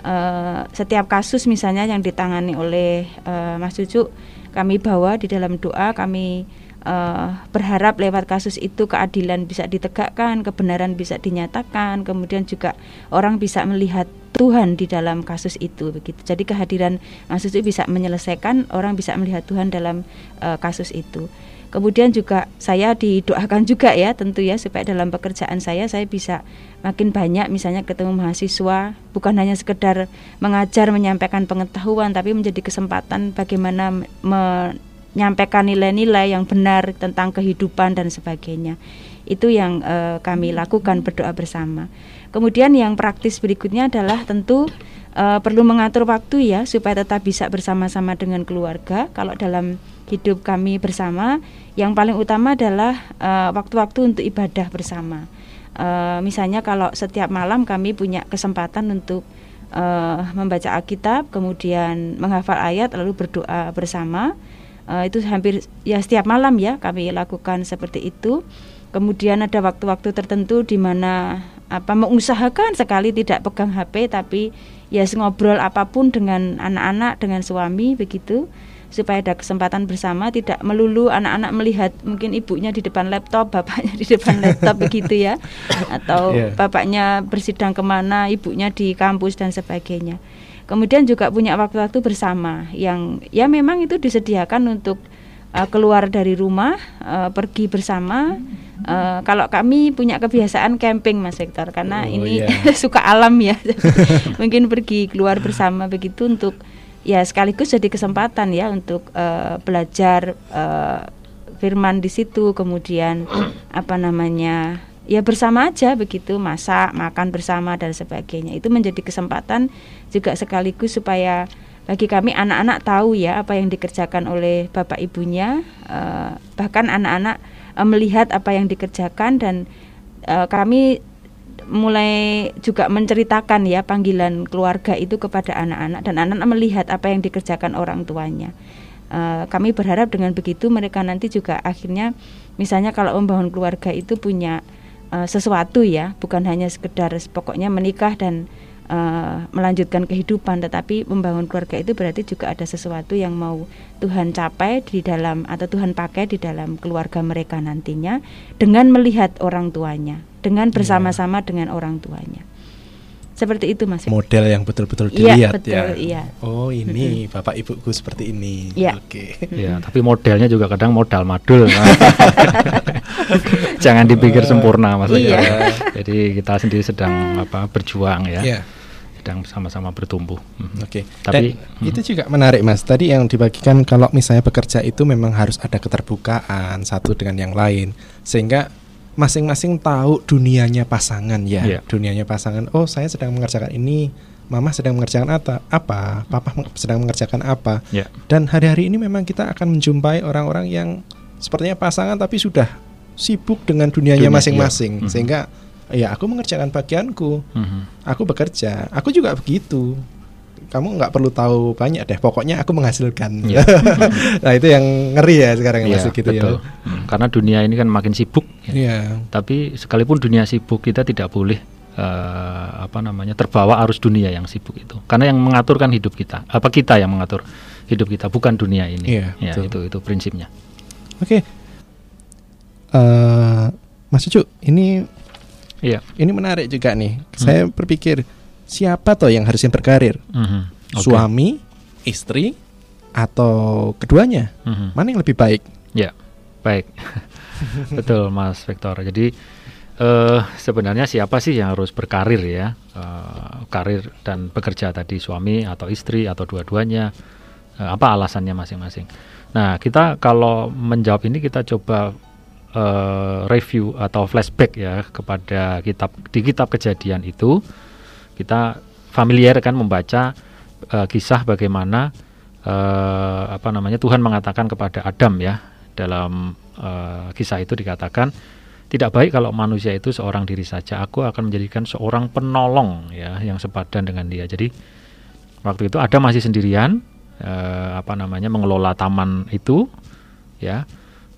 Uh, setiap kasus misalnya yang ditangani oleh uh, Mas Cucu kami bawa di dalam doa kami uh, berharap lewat kasus itu keadilan bisa ditegakkan, kebenaran bisa dinyatakan, kemudian juga orang bisa melihat Tuhan di dalam kasus itu begitu. Jadi kehadiran kasus itu bisa menyelesaikan, orang bisa melihat Tuhan dalam uh, kasus itu. Kemudian juga saya didoakan juga ya tentu ya supaya dalam pekerjaan saya saya bisa makin banyak misalnya ketemu mahasiswa bukan hanya sekedar mengajar menyampaikan pengetahuan tapi menjadi kesempatan bagaimana me menyampaikan nilai-nilai yang benar tentang kehidupan dan sebagainya. Itu yang uh, kami lakukan berdoa bersama. Kemudian yang praktis berikutnya adalah tentu uh, perlu mengatur waktu ya supaya tetap bisa bersama-sama dengan keluarga. Kalau dalam hidup kami bersama, yang paling utama adalah eh, waktu-waktu uh, untuk ibadah bersama. Uh, misalnya kalau setiap malam kami punya kesempatan untuk uh, membaca Alkitab, kemudian menghafal ayat, lalu berdoa bersama uh, itu hampir ya setiap malam ya kami lakukan seperti itu. Kemudian ada waktu-waktu tertentu di mana apa mengusahakan sekali tidak pegang HP tapi ya ngobrol apa pun dengan anak-anak dengan suami begitu. Supaya ada kesempatan bersama tidak melulu anak-anak melihat mungkin ibunya di depan laptop bapaknya di depan laptop begitu ya. Atau yeah. bapaknya bersidang ke mana ibunya di kampus dan sebagainya Kemudian juga punya waktu-waktu bersama yang ya memang itu disediakan untuk uh, keluar dari rumah, uh, pergi bersama. Uh, kalau kami punya kebiasaan camping Mas Victor karena oh, ini yeah. suka alam ya. Mungkin pergi keluar bersama begitu untuk ya sekaligus jadi kesempatan ya untuk uh, belajar uh, firman di situ kemudian apa namanya ya bersama aja begitu masak makan bersama dan sebagainya itu menjadi kesempatan juga sekaligus supaya bagi kami anak-anak tahu ya apa yang dikerjakan oleh bapak ibunya, uh, bahkan anak-anak uh, melihat apa yang dikerjakan dan uh, kami mulai juga menceritakan ya panggilan keluarga itu kepada anak-anak dan anak-anak melihat apa yang dikerjakan orang tuanya. Uh, kami berharap dengan begitu mereka nanti juga akhirnya misalnya kalau membangun keluarga itu punya uh, sesuatu ya, bukan hanya sekedar pokoknya menikah dan uh, melanjutkan kehidupan, tetapi membangun keluarga itu berarti juga ada sesuatu yang mau Tuhan capai di dalam atau Tuhan pakai di dalam keluarga mereka nantinya dengan melihat orang tuanya, dengan iya. bersama-sama dengan orang tuanya. Seperti itu Mas. Model yang betul-betul iya, dilihat betul, ya. Iya. Oh, ini Bapak Ibuku seperti ini. Iya. Oke. Ya, tapi modelnya juga kadang modal madul. Jangan dipikir sempurna maksudnya. Iya. Jadi kita sendiri sedang apa berjuang ya. Iya sedang sama-sama bertumbuh. Hmm. Oke. Okay. Tapi Dan itu juga menarik Mas. Tadi yang dibagikan kalau misalnya bekerja itu memang harus ada keterbukaan satu dengan yang lain sehingga masing-masing tahu dunianya pasangan ya. Yeah. Dunianya pasangan. Oh, saya sedang mengerjakan ini. Mama sedang mengerjakan apa? Apa? Papa sedang mengerjakan apa? Yeah. Dan hari-hari ini memang kita akan menjumpai orang-orang yang sepertinya pasangan tapi sudah sibuk dengan dunianya masing-masing Dunia, iya. sehingga ya aku mengerjakan bagianku mm-hmm. aku bekerja aku juga begitu kamu nggak perlu tahu banyak deh pokoknya aku menghasilkan yeah. nah itu yang ngeri ya sekarang yeah, masih gitu ya. betul. ya hmm, karena dunia ini kan makin sibuk ya. yeah. tapi sekalipun dunia sibuk kita tidak boleh uh, apa namanya terbawa arus dunia yang sibuk itu karena yang mengaturkan hidup kita apa kita yang mengatur hidup kita bukan dunia ini yeah, ya betul. itu itu prinsipnya oke okay. uh, eh, Mas Cucu ini Iya. Ini menarik juga nih. Hmm. Saya berpikir siapa toh yang harusnya berkarir? Hmm. Okay. Suami, istri, atau keduanya? Hmm. Mana yang lebih baik? Ya, baik. Betul, Mas Victor. Jadi uh, sebenarnya siapa sih yang harus berkarir ya? Uh, karir dan bekerja tadi suami atau istri atau dua-duanya? Uh, apa alasannya masing-masing? Nah, kita kalau menjawab ini kita coba uh, review atau flashback ya kepada kitab di kitab kejadian itu kita familiar kan membaca uh, kisah bagaimana uh, apa namanya Tuhan mengatakan kepada Adam ya dalam uh, kisah itu dikatakan tidak baik kalau manusia itu seorang diri saja aku akan menjadikan seorang penolong ya yang sepadan dengan dia jadi waktu itu Adam masih sendirian uh, apa namanya mengelola taman itu ya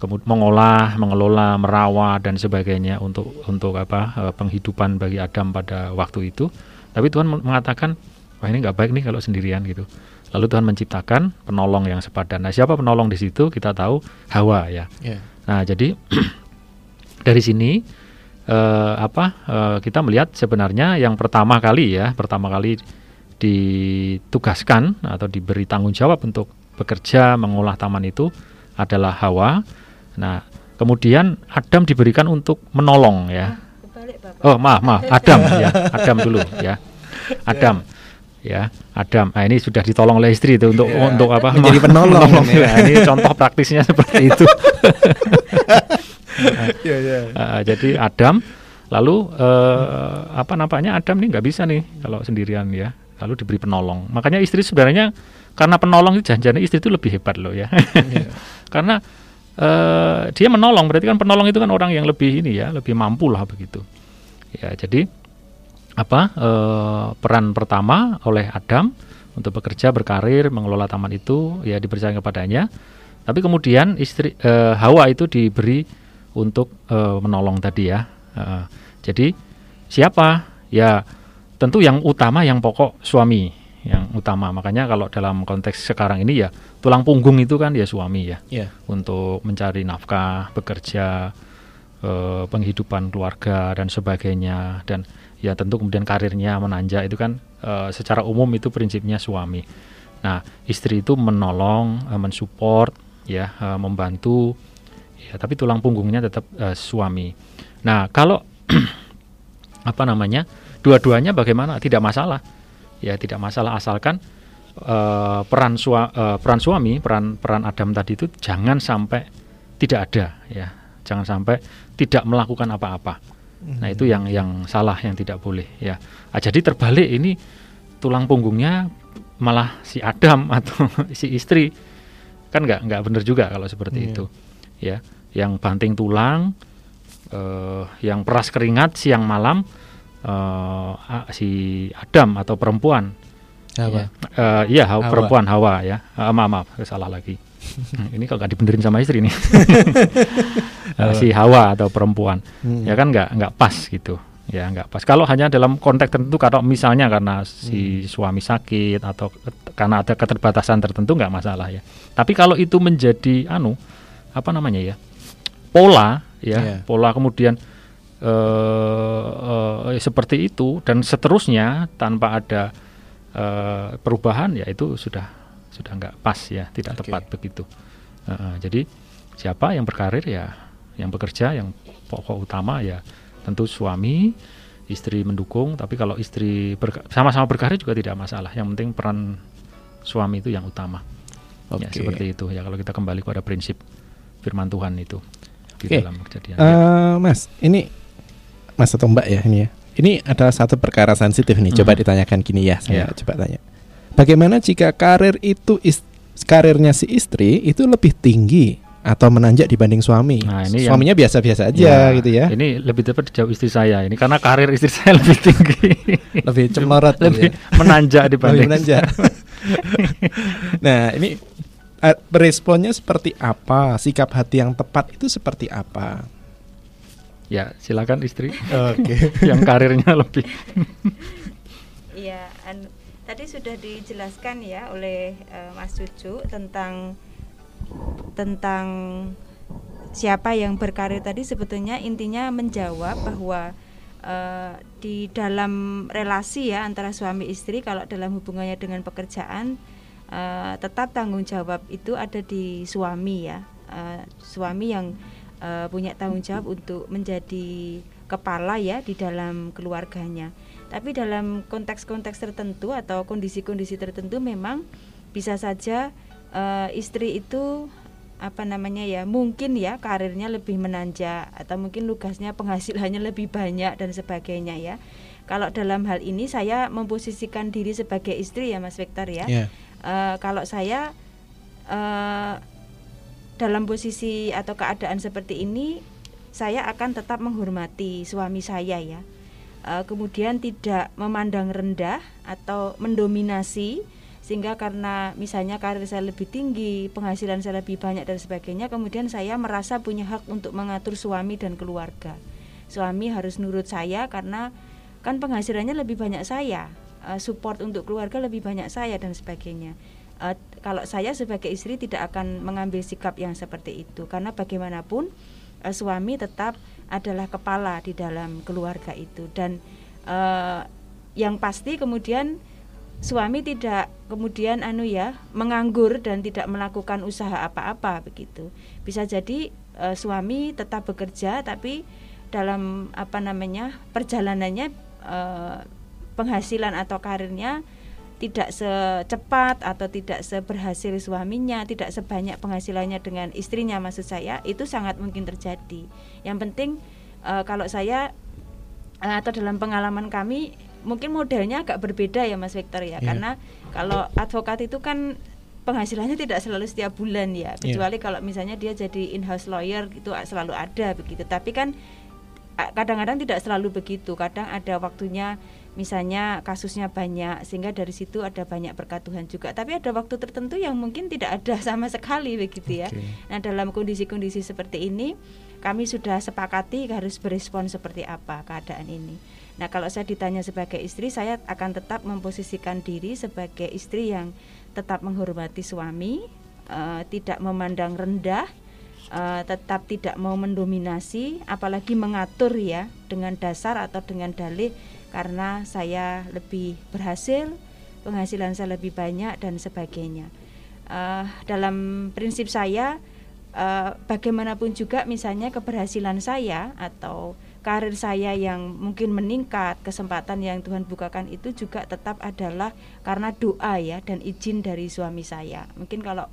kemudian mengolah, mengelola, merawat dan sebagainya untuk untuk apa uh, penghidupan bagi Adam pada waktu itu. Tapi Tuhan mengatakan, wah ini nggak baik nih kalau sendirian gitu. Lalu Tuhan menciptakan penolong yang sepadan. Nah, siapa penolong di situ? Kita tahu Hawa ya. Yeah. Nah, jadi dari sini uh, apa uh, kita melihat sebenarnya yang pertama kali ya, pertama kali ditugaskan atau diberi tanggung jawab untuk bekerja mengolah taman itu adalah Hawa Nah, kemudian Adam diberikan untuk menolong ya. Oh, maaf, maaf, Adam ya, Adam dulu ya. Adam. Ya, Adam. Nah, ini sudah ditolong oleh istri itu untuk yeah. untuk apa? Menjadi penolong. ya. ini contoh praktisnya seperti itu. yeah, yeah. Uh, jadi Adam lalu uh, apa nampaknya Adam ini nggak bisa nih kalau sendirian ya. Lalu diberi penolong. Makanya istri sebenarnya karena penolong itu janjinya istri itu lebih hebat loh ya. yeah. karena uh, dia menolong berarti kan penolong itu kan orang yang lebih ini ya lebih mampu lah begitu ya jadi apa uh, peran pertama oleh Adam untuk bekerja berkarir mengelola taman itu ya dipercaya kepadanya tapi kemudian istri uh, Hawa itu diberi untuk uh, menolong tadi ya uh, jadi siapa ya tentu yang utama yang pokok suami yang utama. Makanya kalau dalam konteks sekarang ini ya tulang punggung itu kan ya suami ya yeah. untuk mencari nafkah, bekerja, eh, penghidupan keluarga dan sebagainya dan ya tentu kemudian karirnya menanjak itu kan eh, secara umum itu prinsipnya suami. Nah istri itu menolong, eh, mensupport, ya eh, membantu, ya tapi tulang punggungnya tetap eh, suami. Nah kalau apa namanya dua-duanya bagaimana tidak masalah ya tidak masalah asalkan uh, peran sua, uh, peran suami peran peran Adam tadi itu jangan sampai tidak ada ya jangan sampai tidak melakukan apa-apa nah itu yang yang salah yang tidak boleh ya nah, jadi terbalik ini tulang punggungnya malah si Adam atau si istri kan nggak nggak benar juga kalau seperti Iya. itu ya yang banting tulang eh, yang peras keringat siang malam eh, ah, si Adam atau perempuan Hawa. Ya. Eh, iya Hawa- Hawa. perempuan Hawa ya Eh, maaf maaf salah lagi Hmm, ini kalau nggak dibenerin sama istri nih Eh, si Hawa atau perempuan Hmm. ya kan nggak nggak pas gitu ya nggak pas kalau hanya dalam konteks tertentu kalau misalnya karena Hmm. si suami sakit atau karena ada keterbatasan tertentu nggak masalah ya tapi kalau itu menjadi anu apa namanya ya pola ya Iya. pola kemudian eh, eh, seperti itu dan seterusnya tanpa ada eh, perubahan ya itu sudah sudah nggak pas ya tidak Oke. tepat begitu eh, jadi siapa yang berkarir ya yang bekerja yang pokok utama ya tentu suami istri mendukung tapi kalau istri berka- sama-sama berkarir juga tidak masalah yang penting peran suami itu yang utama ya Oke. seperti itu ya kalau kita kembali pada prinsip firman Tuhan itu di Oke. dalam kejadian Eh, ya. Mas, ini Mas atau Mbak ya ini ya. Ini adalah satu perkara sensitif nih. Coba Mhm. ditanyakan gini ya, saya Ya. coba tanya. Bagaimana jika karir itu is- karirnya si istri itu lebih tinggi atau menanjak dibanding suami? Nah, ini yang- Suaminya biasa-biasa aja gitu ya. Ini lebih tepat dijawab istri saya ini karena karir istri saya lebih tinggi. Lebih cemerut gitu lebih ya. menanjak dibanding. Lebih menanjak. nah, ini eh, responnya seperti apa? Sikap hati yang tepat itu seperti apa? ya, silakan istri Oke. yang karirnya lebih. Iya, tadi sudah dijelaskan ya oleh eh, Mas Cucu tentang tentang siapa yang berkarir tadi. Sebetulnya intinya menjawab bahwa eh, di dalam relasi ya antara suami istri kalau dalam hubungannya dengan pekerjaan eh, tetap tanggung jawab itu ada di suami ya. Eh, suami yang eh, punya tanggung jawab untuk menjadi kepala ya di dalam keluarganya tapi dalam konteks-konteks tertentu atau kondisi-kondisi tertentu memang bisa saja eh, istri itu apa namanya ya mungkin ya karirnya lebih menanjak atau mungkin tugasnya penghasilannya lebih banyak dan sebagainya ya. Kalau dalam hal ini saya memposisikan diri sebagai istri ya Mas Victor ya. Ya. Eh, kalau saya eh, dalam posisi atau keadaan seperti ini saya akan tetap menghormati suami saya ya Eh, kemudian tidak memandang rendah atau mendominasi sehingga karena misalnya karir saya lebih tinggi penghasilan saya lebih banyak dan sebagainya kemudian saya merasa punya hak untuk mengatur suami dan keluarga. Suami harus nurut saya karena kan penghasilannya lebih banyak saya eh, support untuk keluarga lebih banyak saya dan sebagainya. Eh, kalau saya sebagai istri tidak akan mengambil sikap yang seperti itu karena bagaimanapun suami tetap adalah kepala di dalam keluarga itu. Dan eh, yang pasti kemudian suami tidak kemudian anu ya menganggur dan tidak melakukan usaha apa-apa begitu. Bisa jadi eh, suami tetap bekerja tapi dalam apa namanya perjalanannya eh, penghasilan atau karirnya tidak secepat atau tidak seberhasil suaminya, tidak sebanyak penghasilannya dengan istrinya maksud saya, itu sangat mungkin terjadi. Yang penting eh, kalau saya eh, atau dalam pengalaman kami mungkin modelnya agak berbeda ya Mas Victor ya, Iya. karena kalau advokat itu kan penghasilannya tidak selalu setiap bulan ya, kecuali kalau misalnya dia jadi in-house lawyer itu selalu ada begitu. Tapi kan a- kadang-kadang tidak selalu begitu, kadang ada waktunya misalnya kasusnya banyak sehingga dari situ ada banyak berkat Tuhan juga. Tapi ada waktu tertentu yang mungkin tidak ada sama sekali begitu ya. Nah, dalam kondisi-kondisi seperti ini kami sudah sepakati harus berespon seperti apa keadaan ini. Nah, kalau saya ditanya sebagai istri, saya akan tetap memposisikan diri sebagai istri yang tetap menghormati suami, eh, tidak memandang rendah, eh, tetap tidak mau mendominasi, apalagi mengatur ya dengan dasar atau dengan dalih karena saya lebih berhasil, penghasilan saya lebih banyak dan sebagainya. Eh, dalam prinsip saya, eh, bagaimanapun juga misalnya keberhasilan saya atau karir saya yang mungkin meningkat, kesempatan yang Tuhan bukakan itu juga tetap adalah karena doa ya dan izin dari suami saya. Mungkin kalau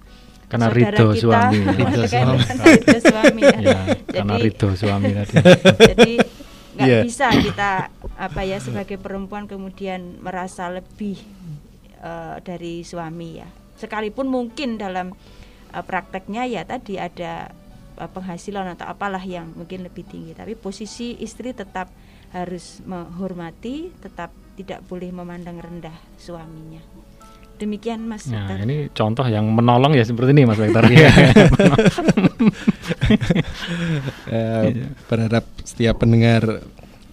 Karena saudara kita suami. Ridho karena suami. suami ya. Ya, karena Jadi- ridho suami tadi. jadi nggak Iya. bisa kita apa ya sebagai perempuan kemudian merasa lebih uh, dari suami ya. Sekalipun mungkin dalam uh, prakteknya ya tadi ada uh, penghasilan atau apalah yang mungkin lebih tinggi, tapi posisi istri tetap harus menghormati, tetap tidak boleh memandang rendah suaminya. Demikian Mas Nah, Victor. ini contoh yang menolong ya seperti ini Mas Victor. Eh, berharap setiap pendengar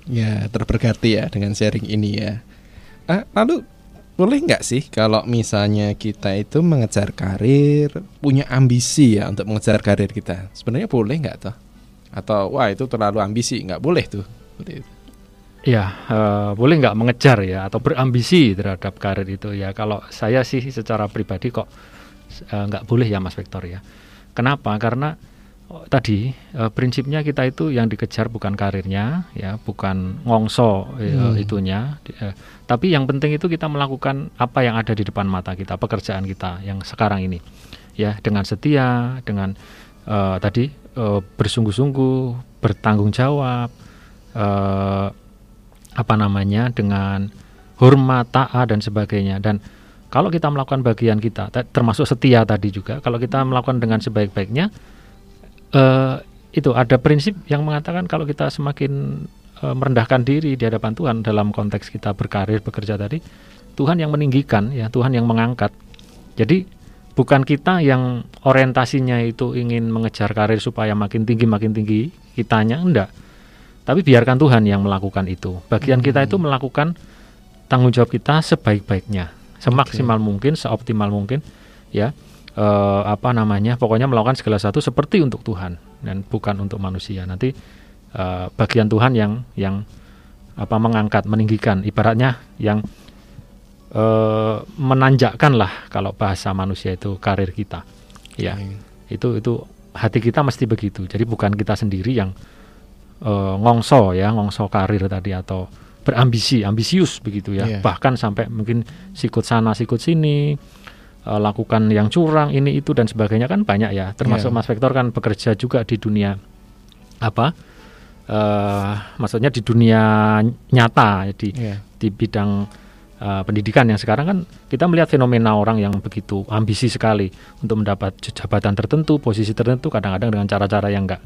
ya terberkati ya dengan sharing ini ya. Ah, lalu boleh nggak sih kalau misalnya kita itu mengejar karir, punya ambisi ya untuk mengejar karir kita? Sebenarnya boleh nggak toh? Atau wah itu terlalu ambisi, nggak boleh tuh. Seperti itu. Ya, eh, boleh nggak mengejar ya atau berambisi terhadap karir itu ya. Kalau saya sih secara pribadi kok nggak boleh ya Mas Victor ya. Kenapa? Karena tadi eh, prinsipnya kita itu yang dikejar bukan karirnya ya, bukan ngongso eh, Hmm. itunya. Eh, tapi yang penting itu kita melakukan apa yang ada di depan mata kita, pekerjaan kita yang sekarang ini. Ya, dengan setia, dengan eh, tadi eh, bersungguh-sungguh, bertanggung jawab. eh, apa namanya dengan hormat, taat dan sebagainya. Dan kalau kita melakukan bagian kita, ta- termasuk setia tadi juga, kalau kita melakukan dengan sebaik-baiknya, eh, itu ada prinsip yang mengatakan kalau kita semakin eh, merendahkan diri di hadapan Tuhan dalam konteks kita berkarir bekerja tadi, Tuhan yang meninggikan, ya Tuhan yang mengangkat. Jadi bukan kita yang orientasinya itu ingin mengejar karir supaya makin tinggi makin tinggi kitanya enggak tapi biarkan Tuhan yang melakukan itu. Bagian kita itu melakukan tanggung jawab kita sebaik-baiknya, semaksimal mungkin, seoptimal mungkin, ya. Eh, apa namanya? Pokoknya melakukan segala sesuatu seperti untuk Tuhan dan bukan untuk manusia. Nanti eh, bagian Tuhan yang yang apa mengangkat, meninggikan, ibaratnya yang eh, menanjakkan lah kalau bahasa manusia itu karir kita. Ya, itu itu hati kita mesti begitu. Jadi bukan kita sendiri yang eh, ngongso ya ngongso karir tadi atau berambisi ambisius begitu ya Iya. bahkan sampai mungkin sikut sana sikut sini eh, lakukan yang curang ini itu dan sebagainya kan banyak ya termasuk Iya. Mas Vektor kan bekerja juga di dunia apa eh maksudnya di dunia nyata di Iya. di bidang uh, pendidikan yang sekarang kan kita melihat fenomena orang yang begitu ambisi sekali untuk mendapat jabatan tertentu, posisi tertentu kadang-kadang dengan cara-cara yang enggak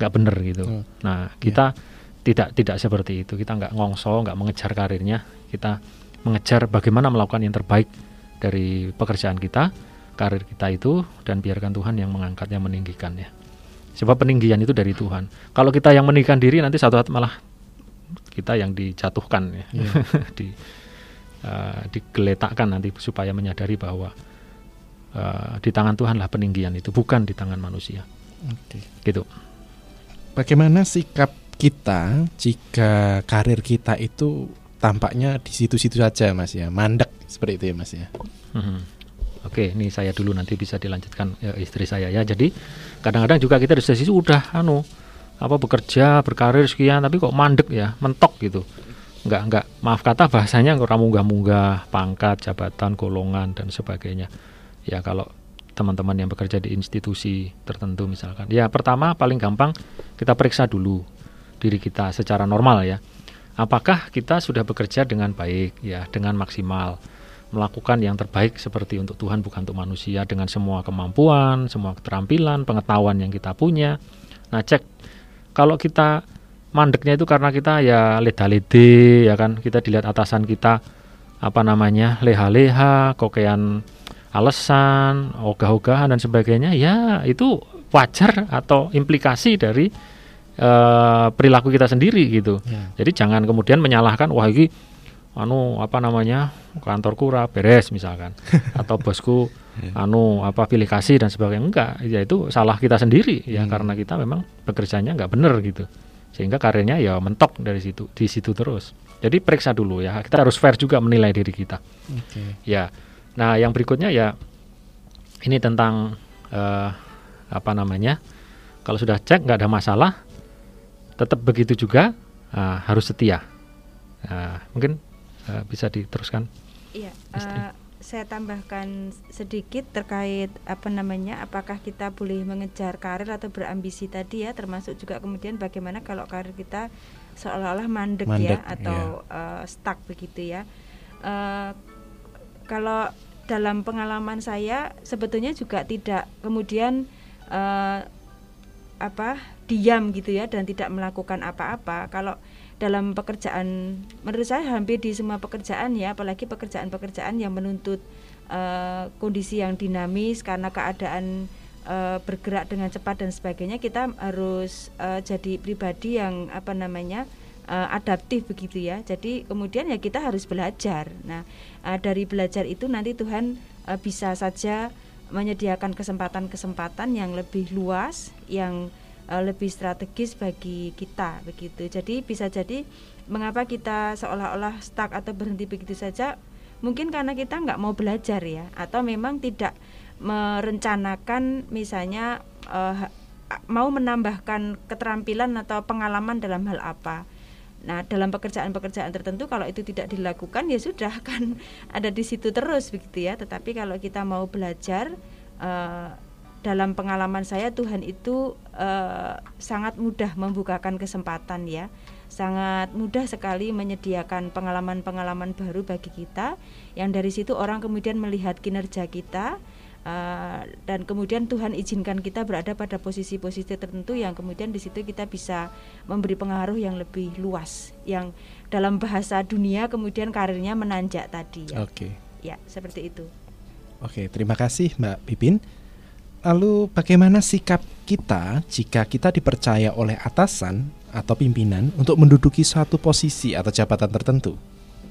nggak benar gitu. Hmm. Nah, kita tidak tidak seperti itu. Kita nggak ngongso, nggak mengejar karirnya. Kita mengejar bagaimana melakukan yang terbaik dari pekerjaan kita, karir kita itu dan biarkan Tuhan yang mengangkatnya, meninggikannya. Sebab peninggian itu dari Tuhan. Kalau kita yang meninggikan diri nanti satu saat malah kita yang dijatuhkan ya. Iya. di uh, digeletakkan nanti supaya menyadari bahwa uh, di tangan Tuhanlah peninggian itu bukan di tangan manusia. Oke. Gitu. Bagaimana sikap kita jika karir kita itu tampaknya di situ-situ saja Mas ya, mandek seperti itu ya Mas ya. Mhm. Oke, ini saya dulu nanti bisa dilanjutkan ya, istri saya ya. Jadi kadang-kadang juga kita di sisi udah anu apa bekerja berkarir sekian tapi kok mandek ya, mentok gitu. Enggak enggak maaf kata bahasanya orang munggah-munggah pangkat, jabatan, golongan dan sebagainya. Ya kalau teman-teman yang bekerja di institusi tertentu misalkan. Ya pertama paling gampang kita periksa dulu diri kita secara normal ya. Apakah kita sudah bekerja dengan baik? Ya, dengan maksimal. Melakukan yang terbaik seperti untuk Tuhan bukan untuk manusia. Dengan semua kemampuan, semua keterampilan, pengetahuan yang kita punya. Nah, cek. Kalau kita mandeknya itu karena kita ya leda-lede ya kan, kita dilihat atasan kita apa namanya leha-leha, kokean alasan, ogah-ogahan dan sebagainya, ya itu wajar atau implikasi dari eh, perilaku kita sendiri gitu. Ya. Jadi jangan kemudian menyalahkan wah ini anu apa namanya kantorku ora beres misalkan. Atau bosku anu apa pilih kasih dan sebagainya. Enggak ya itu salah kita sendiri. Ya Hmm. karena kita memang bekerjanya enggak benar gitu. Sehingga karirnya ya mentok dari situ di situ terus. Jadi periksa dulu ya. Kita harus fair juga menilai diri kita. Oke. ya. Nah yang berikutnya ya ini tentang eh, apa namanya kalau sudah cek nggak ada masalah tetap begitu juga ah, harus setia Nah, mungkin eh, bisa diteruskan Iya, Istri. eh, saya tambahkan sedikit terkait apa namanya, apakah kita boleh mengejar karir atau berambisi tadi ya, termasuk juga kemudian bagaimana kalau karir kita seolah-olah mandek, Mandek, ya atau eh, stuck begitu ya. Eh, kalau dalam pengalaman saya sebetulnya juga tidak kemudian eh, apa diam gitu ya dan tidak melakukan apa-apa. Kalau dalam pekerjaan menurut saya hampir di semua pekerjaan ya, apalagi pekerjaan-pekerjaan yang menuntut eh, kondisi yang dinamis karena keadaan eh, bergerak dengan cepat dan sebagainya, kita harus eh, jadi pribadi yang apa namanya eh, adaptif begitu ya. Jadi kemudian ya kita harus belajar. Nah eh, dari belajar itu nanti Tuhan eh, bisa saja menyediakan kesempatan-kesempatan yang lebih luas, yang eh, lebih strategis bagi kita begitu. Jadi bisa jadi mengapa kita seolah-olah stuck atau berhenti begitu saja? Mungkin karena kita nggak mau belajar ya, atau memang tidak merencanakan misalnya eh, mau menambahkan keterampilan atau pengalaman dalam hal apa. Nah, dalam pekerjaan-pekerjaan tertentu kalau itu tidak dilakukan ya sudah kan ada di situ terus begitu ya. Tetapi kalau kita mau belajar eh, dalam pengalaman saya Tuhan itu eh, sangat mudah membukakan kesempatan ya. Sangat mudah sekali menyediakan pengalaman-pengalaman baru bagi kita yang dari situ orang kemudian melihat kinerja kita Uh, dan kemudian Tuhan izinkan kita berada pada posisi-posisi tertentu yang kemudian di situ kita bisa memberi pengaruh yang lebih luas yang dalam bahasa dunia kemudian karirnya menanjak tadi ya. Oke. Ya, seperti itu. Oke, terima kasih Mbak Pipin. Lalu bagaimana sikap kita jika kita dipercaya oleh atasan atau pimpinan untuk menduduki suatu posisi atau jabatan tertentu?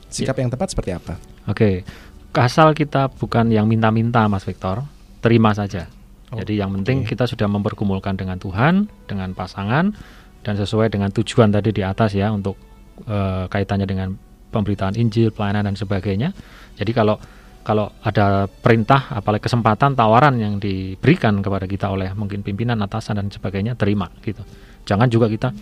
Sikap yang tepat seperti apa? Oke, asal kita bukan yang minta-minta Mas Victor, terima saja. Oh, Jadi yang penting oke. kita sudah mempergumulkan dengan Tuhan, dengan pasangan dan sesuai dengan tujuan tadi di atas ya untuk eh, kaitannya dengan pemberitaan Injil, pelayanan dan sebagainya. Jadi kalau kalau ada perintah apalagi kesempatan tawaran yang diberikan kepada kita oleh mungkin pimpinan atasan dan sebagainya terima gitu. Jangan juga kita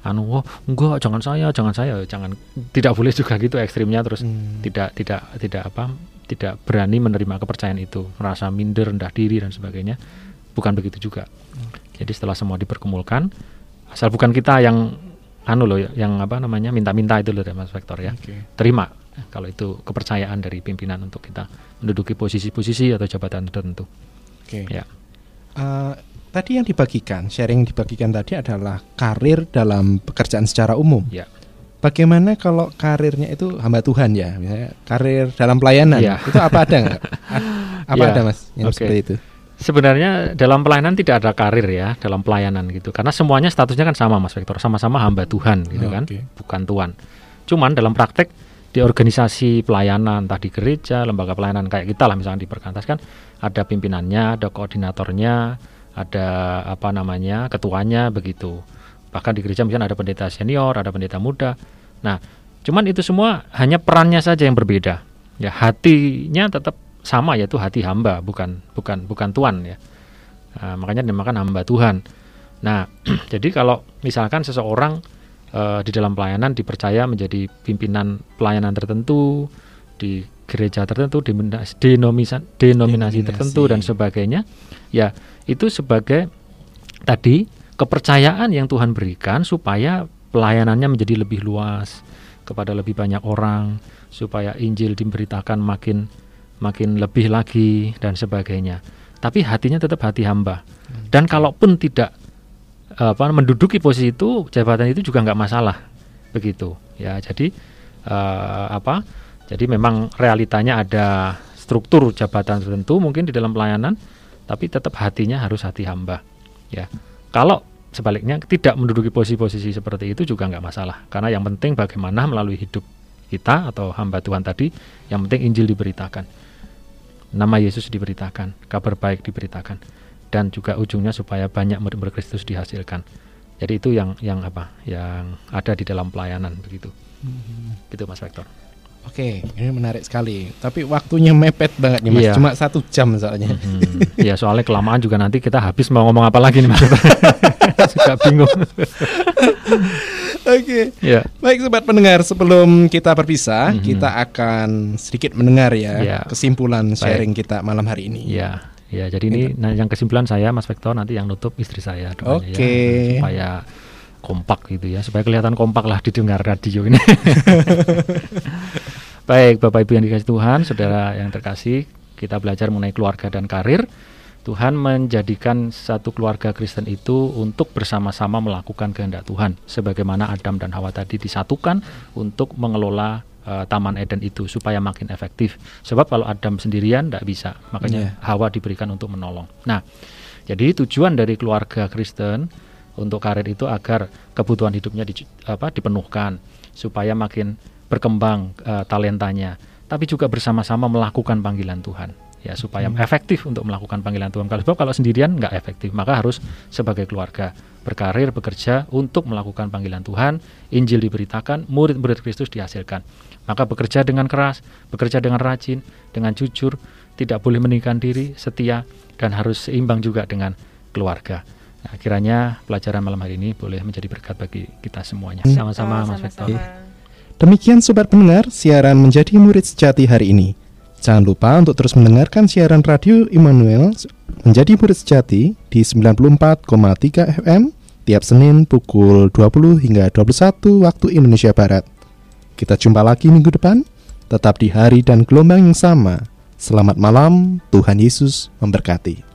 anu oh enggak jangan saya jangan saya. Jangan tidak boleh juga gitu ekstrimnya terus. Hmm. tidak tidak tidak apa tidak berani menerima kepercayaan itu. Merasa minder rendah diri dan sebagainya. Bukan begitu juga. Jadi setelah semua diperkumulkan asal bukan kita yang anu loh yang apa namanya minta-minta itu loh Mas Vektor ya. Oke. terima kalau itu kepercayaan dari pimpinan untuk kita menduduki posisi-posisi atau jabatan tertentu Oke. ya Eh, tadi yang dibagikan, sharing yang dibagikan tadi adalah karir dalam pekerjaan secara umum. ya Bagaimana kalau karirnya itu hamba Tuhan ya, misalnya karir dalam pelayanan, Iya. itu apa ada nggak? Apa Iya. ada mas yang Oke. seperti itu? Sebenarnya dalam pelayanan tidak ada karir ya dalam pelayanan gitu karena semuanya statusnya kan sama Mas Vektor sama-sama hamba Tuhan gitu kan Oke. bukan tuan. Cuman dalam praktek di organisasi pelayanan entah di gereja lembaga pelayanan kayak kita lah misalnya di Perkantas kan ada pimpinannya ada koordinatornya ada apa namanya ketuanya begitu. Bahkan di gereja misalnya ada pendeta senior ada pendeta muda. Nah cuman itu semua hanya perannya saja yang berbeda. Ya hatinya tetap sama yaitu hati hamba bukan bukan bukan tuan ya. Nah, makanya dinamakan hamba Tuhan. Nah jadi kalau misalkan seseorang eh, di dalam pelayanan dipercaya menjadi pimpinan pelayanan tertentu di gereja tertentu denominasi denominasi, denominasi. tertentu dan sebagainya. Ya itu sebagai tadi kepercayaan yang Tuhan berikan supaya pelayanannya menjadi lebih luas kepada lebih banyak orang supaya Injil diberitakan makin makin lebih lagi dan sebagainya. Tapi hatinya tetap hati hamba. Dan kalaupun tidak apa menduduki posisi itu jabatan itu juga nggak masalah. Begitu. Ya jadi eh, apa jadi memang realitanya ada struktur jabatan tertentu mungkin di dalam pelayanan tapi tetap hatinya harus hati hamba. Ya. Kalau sebaliknya tidak menduduki posisi-posisi seperti itu juga nggak masalah. Karena yang penting bagaimana melalui hidup kita atau hamba Tuhan tadi yang penting Injil diberitakan. Nama Yesus diberitakan kabar baik diberitakan dan juga ujungnya supaya banyak murid-murid Kristus dihasilkan jadi itu yang yang apa yang ada di dalam pelayanan begitu gitu Mas Vektor Oke, ini menarik sekali. Tapi waktunya mepet banget nih mas, Iya. cuma satu jam soalnya. Hmm, ya soalnya kelamaan juga nanti kita habis mau ngomong apa lagi nih Mas Suka bingung Oke, ya baik sobat pendengar, sebelum kita berpisah, Mhm. kita akan sedikit mendengar ya Iya. kesimpulan sharing kita malam hari ini. Ya, ya. Jadi ini nah, yang kesimpulan saya, Mas Vektor, nanti yang nutup istri saya, ya, Oke. supaya kompak gitu ya, supaya kelihatan kompak lah didengar radio ini. Baik, Bapak Ibu yang dikasih Tuhan, saudara yang terkasih, kita belajar mengenai keluarga dan karir. Tuhan menjadikan satu keluarga Kristen itu untuk bersama-sama melakukan kehendak Tuhan, sebagaimana Adam dan Hawa tadi disatukan untuk mengelola uh, Taman Eden itu supaya makin efektif. Sebab kalau Adam sendirian tidak bisa, makanya yeah. Hawa diberikan untuk menolong. Nah, jadi tujuan dari keluarga Kristen untuk karir itu agar kebutuhan hidupnya di, apa, dipenuhkan, supaya makin berkembang uh, talentanya, tapi juga bersama-sama melakukan panggilan Tuhan ya supaya hmm. efektif untuk melakukan panggilan Tuhan. Kalau sebab kalau sendirian nggak efektif, maka harus sebagai keluarga berkarir bekerja untuk melakukan panggilan Tuhan, Injil diberitakan, murid-murid Kristus dihasilkan. Maka bekerja dengan keras, bekerja dengan rajin, dengan jujur, tidak boleh meninggikan diri, setia dan harus seimbang juga dengan keluarga. Nah, kiranya pelajaran malam hari ini boleh menjadi berkat bagi kita semuanya. Sama-sama, Mas Vektor. Demikian sobat pendengar, siaran menjadi murid sejati hari ini. Jangan lupa untuk terus mendengarkan siaran radio Immanuel menjadi murid sejati di 94,3 FM tiap Senin pukul 20 hingga 21 waktu Indonesia Barat. Kita jumpa lagi minggu depan, tetap di hari dan gelombang yang sama. Selamat malam, Tuhan Yesus memberkati.